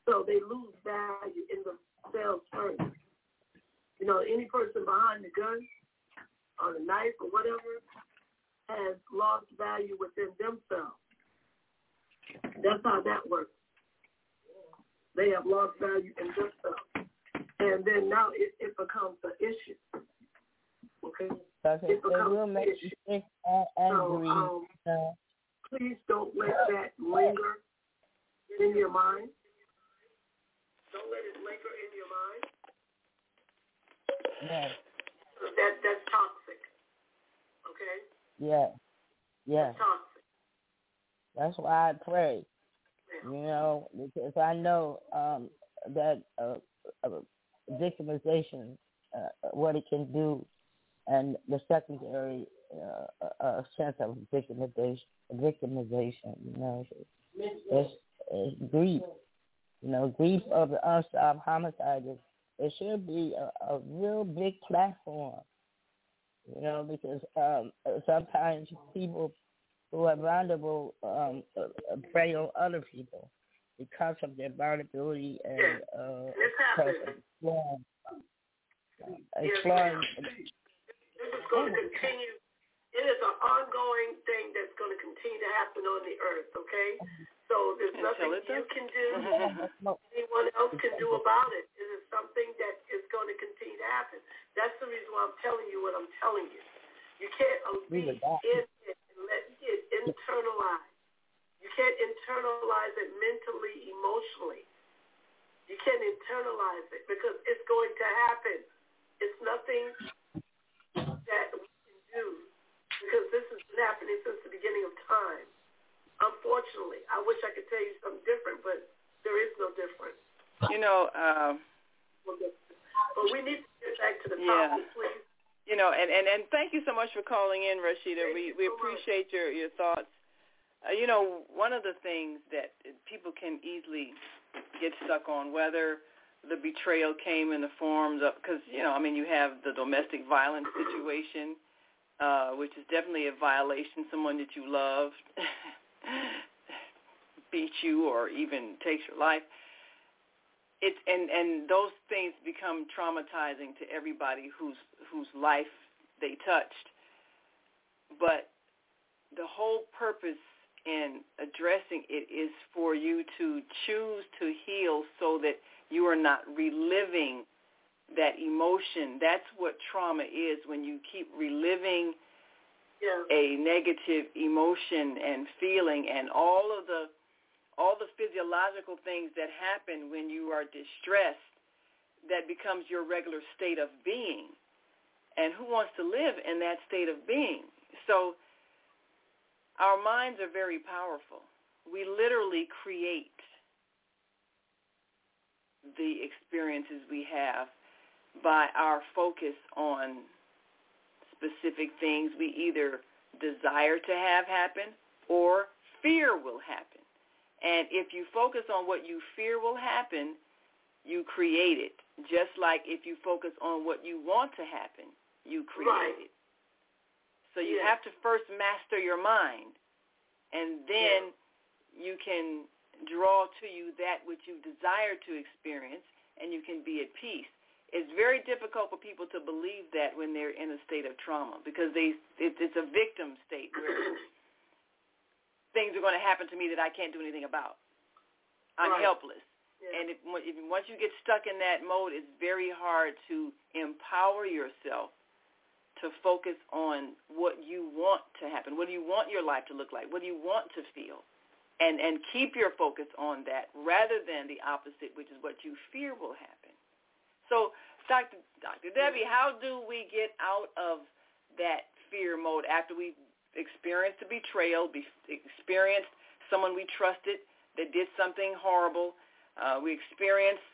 So they lose value in themselves first. You know, any person behind the gun or the knife or whatever has lost value within themselves. That's how that works. They have lost value in themselves. And then now it, it becomes an issue. Okay? Because it, becomes will an make you issue. sick and So, angry. um, please don't let that linger in your mind. Don't let it linger in your mind. yes, That that's toxic. Okay? Yeah. yes. Toxic. That's why I pray. You know, because I know um, that uh, uh, victimization, uh, what it can do, and the secondary uh, uh, sense of victimization. Victimization, you know, it's, it's grief. You know, grief of the unsolved homicide. Is, it should be a, a real big platform. You know, because um, sometimes people who are vulnerable um, uh, prey on other people because of their vulnerability and uh, because of exploring, uh, exploring This is going to continue. It it is an ongoing thing that's going to continue to happen on the earth. Okay, so there's nothing you can do, anyone else can do about it. It is something that is going to continue to happen. That's the reason why I'm telling you what I'm telling you. You can't be in it and let it internalize. You can't internalize it mentally, emotionally. You can't internalize it because it's going to happen. It's nothing that we can do because this has been happening since the beginning of time. Unfortunately, I wish I could tell you something different, but there is no difference. You know, um, but we need to get back to the yeah. topic, please. You know, and, and, and thank you so much for calling in, Rashida. Thank we we so appreciate your your thoughts. Uh, you know, one of the things that people can easily get stuck on, whether the betrayal came in the forms of, because you know, I mean, you have the domestic violence situation, uh, which is definitely a violation. Someone that you love beats you or even takes your life. It's and and those things become traumatizing to everybody whose whose life they touched. But the whole purpose in addressing it is for you to choose to heal so that you are not reliving that emotion. That's what trauma is when you keep reliving yeah. a negative emotion and feeling and all of the all the physiological things that happen when you are distressed that becomes your regular state of being. And who wants to live in that state of being? So our minds are very powerful. We literally create the experiences we have by our focus on specific things we either desire to have happen or fear will happen. And if you focus on what you fear will happen, you create it. Just like if you focus on what you want to happen, you create right. it. So you Yeah. have to first master your mind, and then you can draw to you that which you desire to experience, and you can be at peace. It's very difficult for people to believe that when they're in a state of trauma because they it, it's a victim state where things are going to happen to me that I can't do anything about. I'm Right. helpless. Yeah. And if, if once you get stuck in that mode, it's very hard to empower yourself to focus on what you want to happen. What do you want your life to look like? What do you want to feel? And and keep your focus on that rather than the opposite, which is what you fear will happen. So, Dr. Dr. Debbie, how do we get out of that fear mode after we've experienced a betrayal, be, experienced someone we trusted that did something horrible, uh, we experienced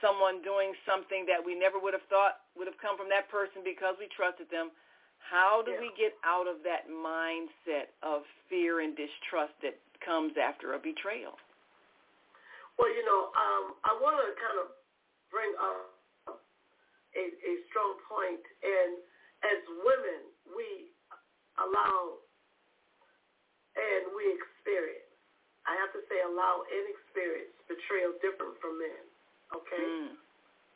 someone doing something that we never would have thought would have come from that person because we trusted them. How do Yeah. we get out of that mindset of fear and distrust that comes after a betrayal? Well, you know, um, I want to kind of bring up a, a strong point, and as women, we allow and we experience. I have to say, allow and experience betrayal different from men. Okay, Mm.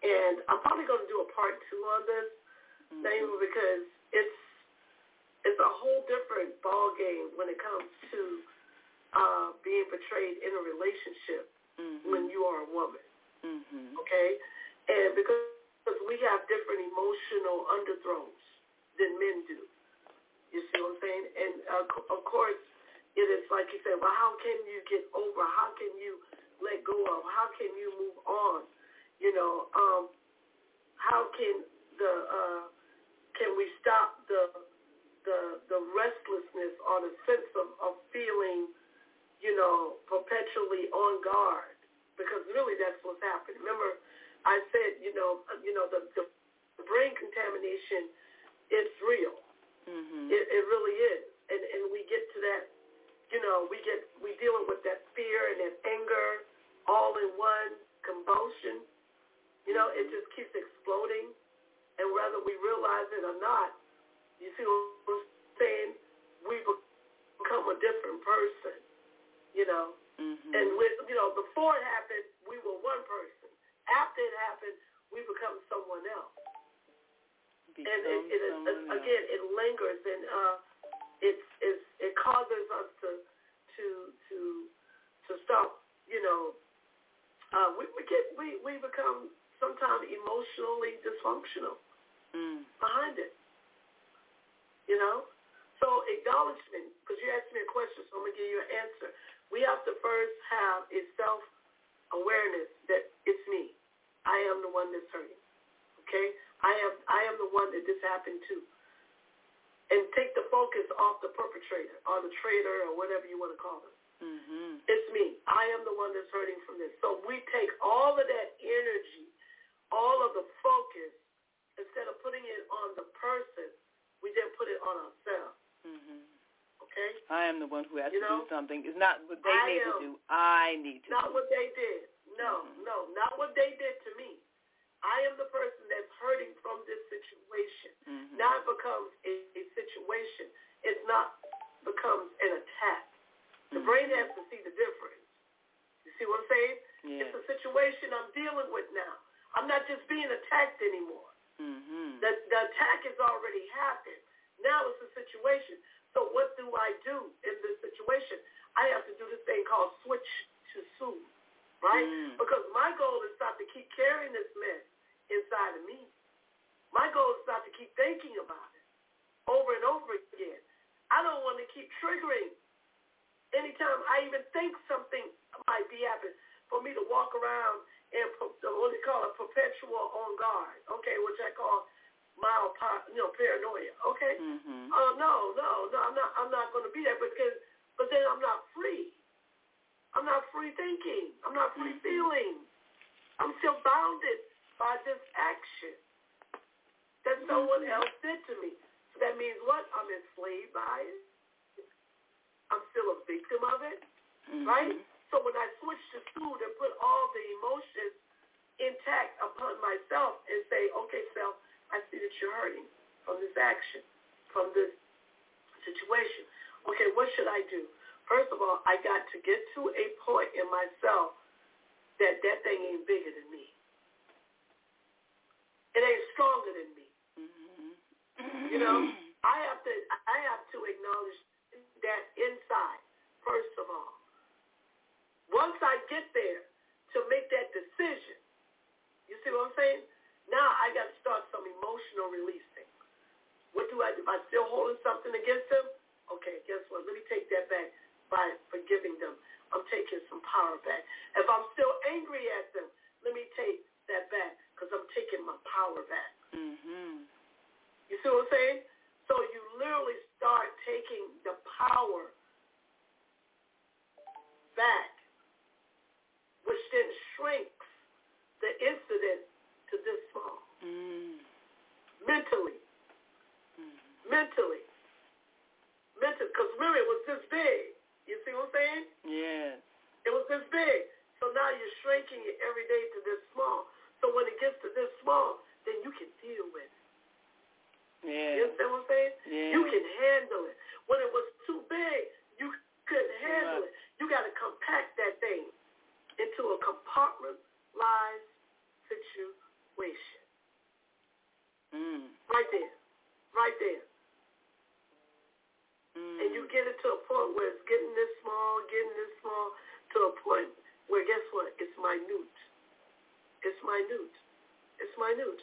and I'm probably going to do a part two on this, Mhm. mainly because it's it's a whole different ball game when it comes to uh, being betrayed in a relationship Mhm. when you are a woman. Mhm. Okay, and because we have different emotional underthrows than men do. You see what I'm saying? And uh, of course, it is like you said. Well, how can you get over? How can you let go of? How can you move on? You know, um, how can the uh, can we stop the the the restlessness or the sense of, of feeling, you know, perpetually on guard? Because really, that's what's happening. Remember, I said, you know, uh, you know, the the, the brain contamination, it's real. Mhm. It, it really is, and and we get to that, you know, we get we dealing with that fear and that anger all in one convulsion. You know, it just keeps exploding, and whether we realize it or not, you see what I'm saying? We become a different person. You know, Mhm. and with you know, before it happened, we were one person. After it happened, we become someone else. And it, it, it, again, it lingers and uh, it's, it's it causes us to to to to stop. You know, uh, we we get we we become sometimes emotionally dysfunctional mm. behind it. You know, so acknowledgement because you asked me a question, so I'm gonna give you an answer. We have to first have a self awareness that it's me. I am the one that's hurting. Okay? I am I am the one that this happened to. And take the focus off the perpetrator or the traitor or whatever you want to call them. Mm-hmm. It's me. I am the one that's hurting from this. So we take all of that energy, all of the focus, instead of putting it on the person, we then put it on ourselves. Mm-hmm. Okay? I am the one who has you to know? do something. It's not what they I need am. to do. I need to Not do. what they did. No, Mm-hmm. no, not what they did to me. I am the person that's hurting from this situation. Mm-hmm. Now it becomes a, a situation. It's not becomes an attack. The brain has to see the difference. You see what I'm saying? Yeah. It's a situation I'm dealing with now. I'm not just being attacked anymore. Mm-hmm. The, the attack has already happened. Now it's a situation. So what do I do in this situation? I have to do this thing called switch to soothe, right? Mm. Because my goal is not to keep carrying this mess inside of me. My goal is not to keep thinking about it over and over again. I don't want to keep triggering. Anytime I even think something might be happening, for me to walk around and what they call a perpetual on guard, okay, which I call mild, you know, paranoia, okay? Mm-hmm. Oh no, no, no, I'm not. I'm not going to be there because, but then I'm not free. I'm not free thinking. I'm not free Mm-hmm. feeling. I'm still bounded by this action that someone Mm-hmm. else did to me. So that means what? I'm enslaved by it. I'm still a victim of it, Mm-hmm. right? So when I switch to soothe and put all the emotions intact upon myself and say, okay, self, I see that you're hurting from this action, from this situation. Okay, what should I do? First of all, I got to get to a point in myself that that thing ain't bigger than me. It ain't stronger than me. Mm-hmm. You know, mm-hmm. I have to I have to acknowledge that inside first of all. Once I get there to make that decision, you see what I'm saying? Now I got to start some emotional releasing. What do I do? Am I still holding something against them? Okay, guess what? Let me take that back by forgiving them. I'm taking some power back. If I'm still angry at them, let me take that back because I'm taking my power back. Mm-hmm. You see what I'm saying? So you literally start taking the power back, which then shrinks the incident to this small. Mm. Mentally. Mentally. Mentally. Because remember, it was this big. You see what I'm saying? Yes. It was this big. So now you're shrinking it every day to this small. So when it gets to this small, then you can deal with it. Yeah. You understand what I'm saying? Yeah. You can handle it. When it was too big, you couldn't handle it. You got to compact that thing into a compartmentalized situation. Mm. Right there. Right there. Mm. And you get it to a point where it's getting this small, getting this small, to a point where guess what? It's minute. It's minute. It's minute.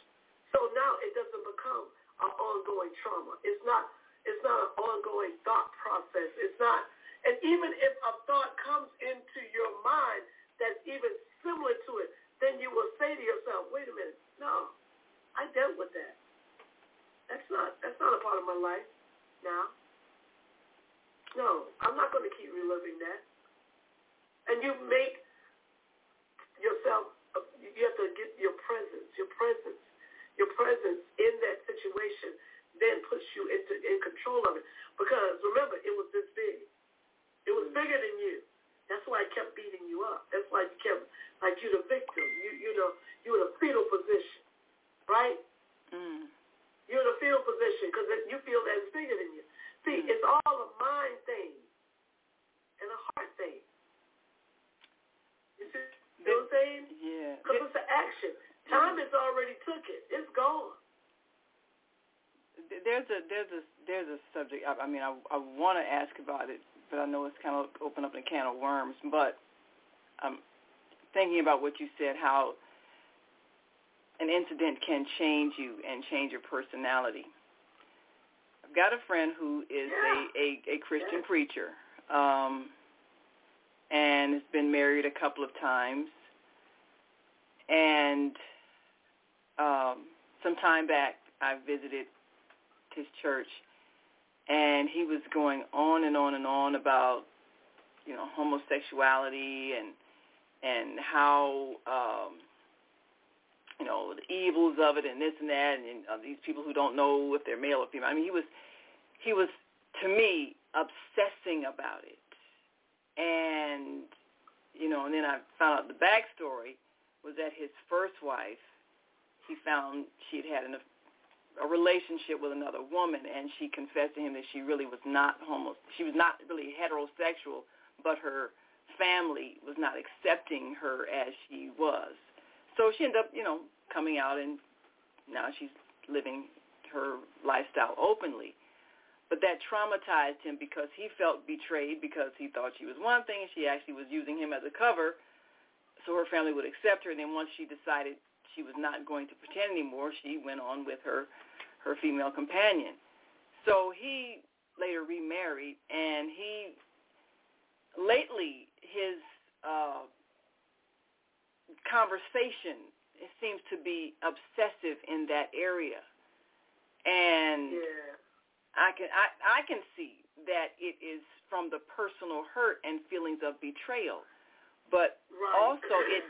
So now it doesn't become an ongoing trauma. It's not it's not an ongoing thought process. It's not and even if a thought comes into your mind that's even similar to it, then you will say to yourself, wait a minute, no, I dealt with that. That's not that's not a part of my life now. No, I'm not going to keep reliving that. And you make yourself, you have to get your presence, your presence, your presence in that situation then puts you into in control of it. Because remember, it was this big. It was bigger than you. That's why I kept beating you up. That's why you kept like you're the victim. You you know you're in a fetal position, right? Mm. You're in a fetal position because you feel that it's bigger than you. See, it's all a mind thing and a heart thing. You see what I'm saying? Yeah. Because it's an action. Time has already took it. It's gone. there's a there's a there's a subject. I, I mean, I I want to ask about it, but I know it's kind of open up a can of worms. But I'm thinking about what you said, how an incident can change you and change your personality. I've got a friend who is a, a, a Christian preacher um, and has been married a couple of times. And um, some time back, I visited his church, and he was going on and on and on about, you know, homosexuality and and how um, you know, the evils of it and this and that, and uh, these people who don't know if they're male or female. I mean, he was, he was, to me, obsessing about it. And, you know, and then I found out the backstory was that his first wife, he found she'd had an, a relationship with another woman, and she confessed to him that she really was not homo, she was not really heterosexual, but her family was not accepting her as she was so she ended up, you know, coming out and now she's living her lifestyle openly. But that traumatized him because he felt betrayed because he thought she was one thing and she actually was using him as a cover so her family would accept her. And then once she decided she was not going to pretend anymore, she went on with her her female companion. So he later remarried and he lately his uh conversation it seems to be obsessive in that area and yeah. i can i i can see that it is from the personal hurt and feelings of betrayal but right. also it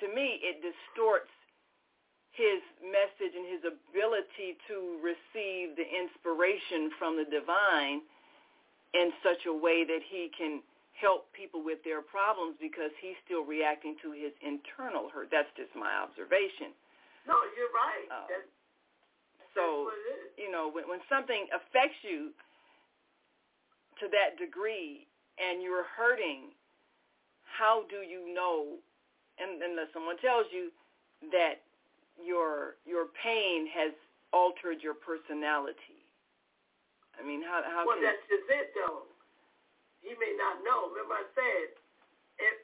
to me it distorts his message and his ability to receive the inspiration from the divine in such a way that he can help people with their problems because he's still reacting to his internal hurt. That's just my observation. No, you're right. Uh, that's, so, that's you know, when, when something affects you to that degree and you're hurting, how do you know, and, unless someone tells you that your your pain has altered your personality? I mean, how how well, can that's just it, though he may not know. Remember I said, it,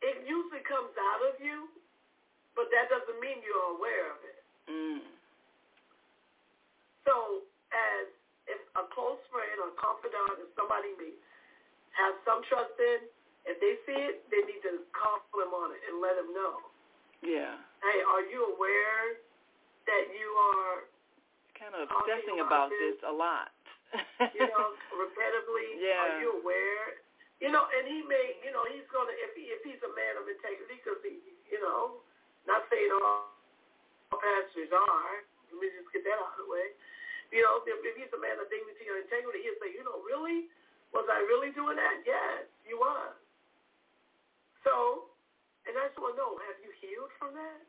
it usually comes out of you, but that doesn't mean you're aware of it. Mm. So as if a close friend or confidant or somebody may have some trust in, if they see it, they need to call him on it and let him know. Yeah. Hey, are you aware that you are kind of obsessing about, about this? this a lot? you know, repetitively. Yeah. Are you aware? You know, and he may, you know, he's gonna if he if he's a man of integrity, because he, you know, not saying all, all pastors are. Let me just get that out of the way. You know, if, if he's a man of dignity or integrity, he'll say, you know, really, was I really doing that? Yes, you was. So, and I just want to know, have you healed from that?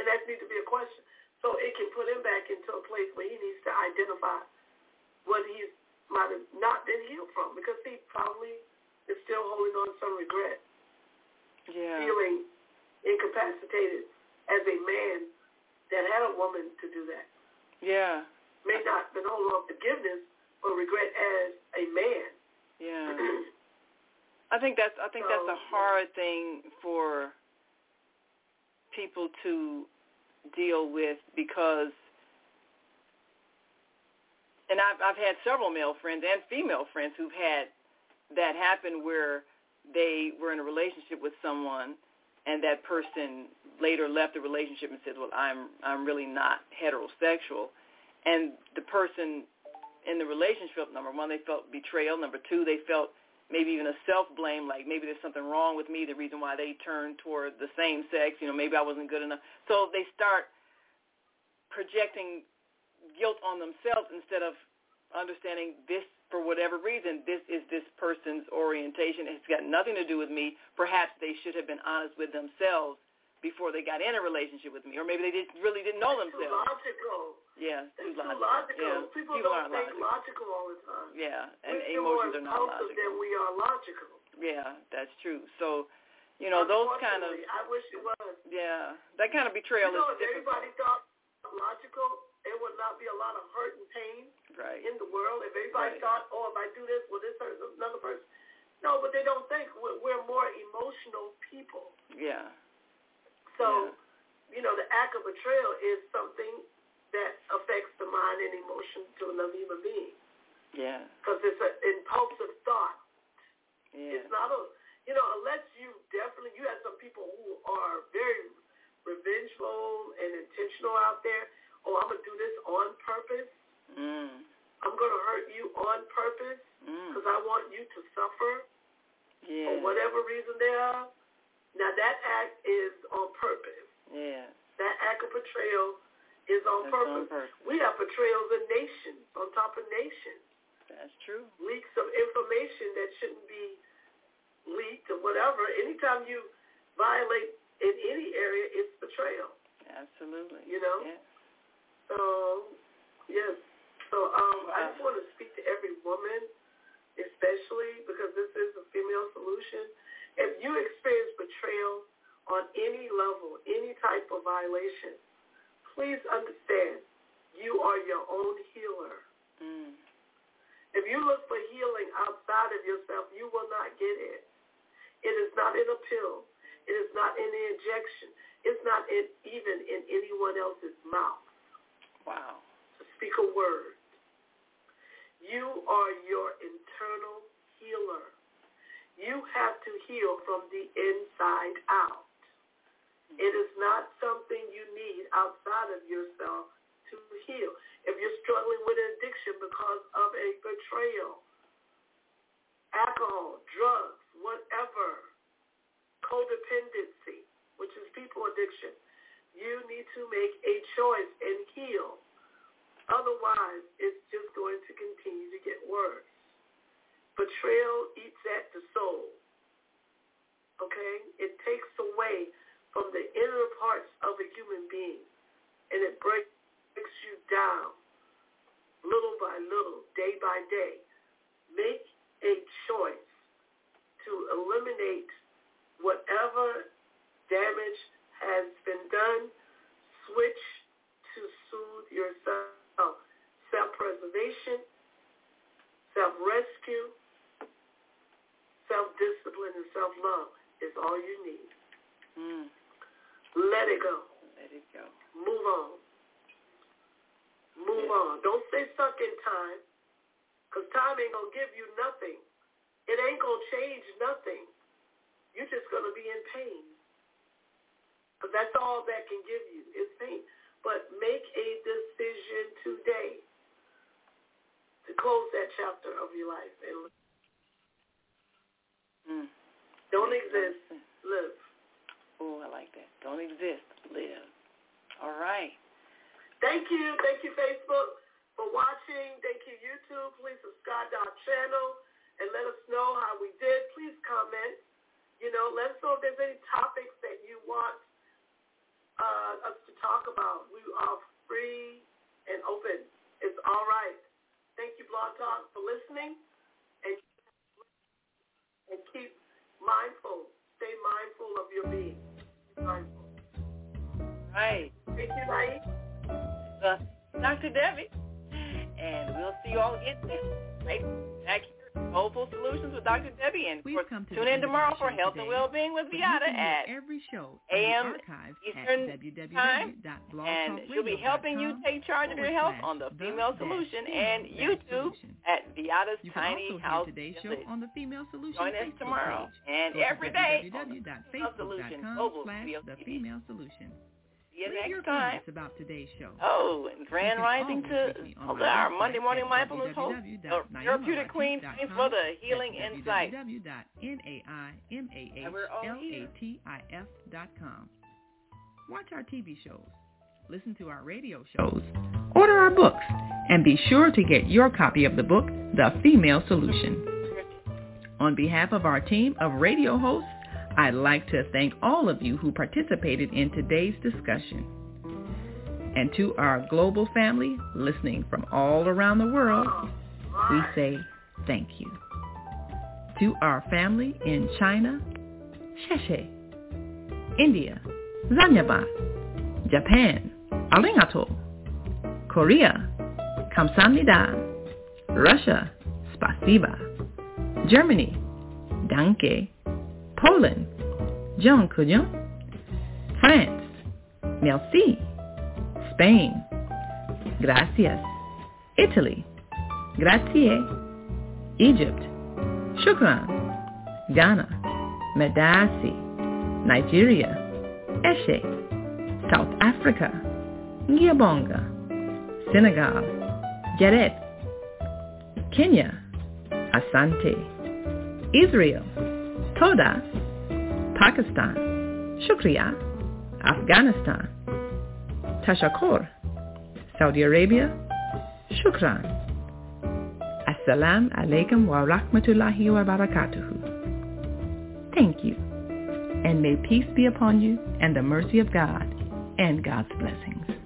And that needs to be a question. So it can put him back into a place where he needs to identify what he might have not been healed from because he probably is still holding on to some regret. Yeah. Feeling incapacitated as a man that had a woman to do that. Yeah. May not been holding on forgiveness or regret as a man. Yeah. I think that's I think so, that's a oh, hard thing for people to deal with because and I've I've had several male friends and female friends who've had that happen where they were in a relationship with someone and that person later left the relationship and said, "Well, I'm I'm really not heterosexual." And the person in the relationship, number one, they felt betrayal. Number two, they felt maybe even a self-blame, like maybe there's something wrong with me, the reason why they turned toward the same sex, you know, maybe I wasn't good enough. So they start projecting guilt on themselves instead of understanding this for whatever reason this is this person's orientation it's got nothing to do with me perhaps they should have been honest with themselves before they got in a relationship with me or maybe they just really didn't know That's themselves too logical. yeah too too logical, logical. Yeah. People, People don't think logical. logical all the time. yeah and We're emotions are not logical than we are logical. yeah that's true so you know those kind of I wish it was. yeah that kind of betrayal You know, is if difficult everybody thought logical, it would not be a lot of hurt and pain right. in the world. If everybody Right. thought, oh, if I do this, well, this hurts another person. No, but they don't think we're, we're more emotional people. Yeah. So, you know, the act of betrayal is something that affects the mind and emotion to another human being Yeah. because it's an impulsive thought. Yeah. It's not a, you know, unless you definitely, you have some people who are very revengeful and intentional out there. Oh, I'm going to do this on purpose. Mm. I'm going to hurt you on purpose Mm. because I want you to suffer Yeah. for whatever reason they are. Now, that act is on purpose. Yeah. That act of betrayal is on purpose. on purpose. We have betrayals in nations, on top of nations. That's true. Leaks of information that shouldn't be leaked or whatever. Anytime you violate in any area, it's betrayal. Absolutely. You know? Yeah. So, yes. So um, I just want to speak to every woman, especially because this is a female solution. If you experience betrayal on any level, any type of violation, please understand you are your own healer. Mm. If you look for healing outside of yourself, you will not get it. It is not in a pill. It is not in the injection. It's not in, even in anyone else's mouth. Wow. To speak a word. You are your internal healer. You have to heal from the inside out. It is not something you need outside of yourself to heal. If you're struggling with addiction because of a betrayal, alcohol, drugs, whatever, codependency, which is people addiction, you need to make a choice and heal. Otherwise, it's just going to continue to get worse. Betrayal eats at the soul. Okay? It takes away from the inner parts of a human being, and it breaks you down little by little, day by day. Make a choice to eliminate whatever damage has been done. Switch to soothe yourself. Self-preservation, self-rescue, self-discipline, and self-love is all you need. Mm. Let it go. Let it go. Move on. Move on. Don't stay stuck in time because time ain't going to give you nothing. It ain't going to change nothing. You're just going to be in pain. Because that's all that can give you is pain. But make a decision today to close that chapter of your life. And Mm. don't exist. Live. Oh, I like that. Don't exist. Live. All right. Thank you. Thank you, Facebook, for watching. Thank you, YouTube. Please subscribe to our channel and let us know how we did. Please comment. You know, let us know if there's any topics that you want uh, us to talk about. We are free and open. It's all right. Thank you, Blog Talk, for listening. And, and keep mindful. Stay mindful of your being. Be mindful. Right. Thank you, Naeem. Uh, Dr. Debbie. And we'll see you all again soon. Right back Soulful Solutions with Dr. Debbie. And We've come to tune in tomorrow for Health today, and Wellbeing with but you Beata can hear at every show AM archives Eastern at Time. And she'll be helping you take charge of your health on the Female Solution and YouTube at can Tiny House today's show on the Female Solution Join us Facebook tomorrow page. and every day on the www.facebook.com Global the. Female Solution. See you Leave your next time. about today's show. Oh, and Grand Rising to reach me on all my our Monday morning mindfulness host. Therapeutic Queen, for the healing insight. www.naimalatif.com. Watch our TV shows, listen to our radio shows, order our books, and be sure to get your copy of the book, The Female Solution. On behalf of our team of radio hosts, I'd like to thank all of you who participated in today's discussion. And to our global family listening from all around the world, we say thank you. To our family in China, Sheshe, India, Zanyaba, Japan, Arigato. Korea, Kamsamnida. Russia, Spasiba. Germany, Danke. Poland, John Kujon. France, Merci. Spain, Gracias. Italy, Grazie. Egypt, Shukran. Ghana, Medasi. Nigeria, Eshe. South Africa, Ngiyabonga. Senegal, Geret. Kenya, Asante. Israel, Toda. Pakistan, Shukriya. Afghanistan, Tashakor. Saudi Arabia, Shukran. Assalamu alaikum wa rahmatullahi wa barakatuhu. Thank you. And may peace be upon you and the mercy of God and God's blessings.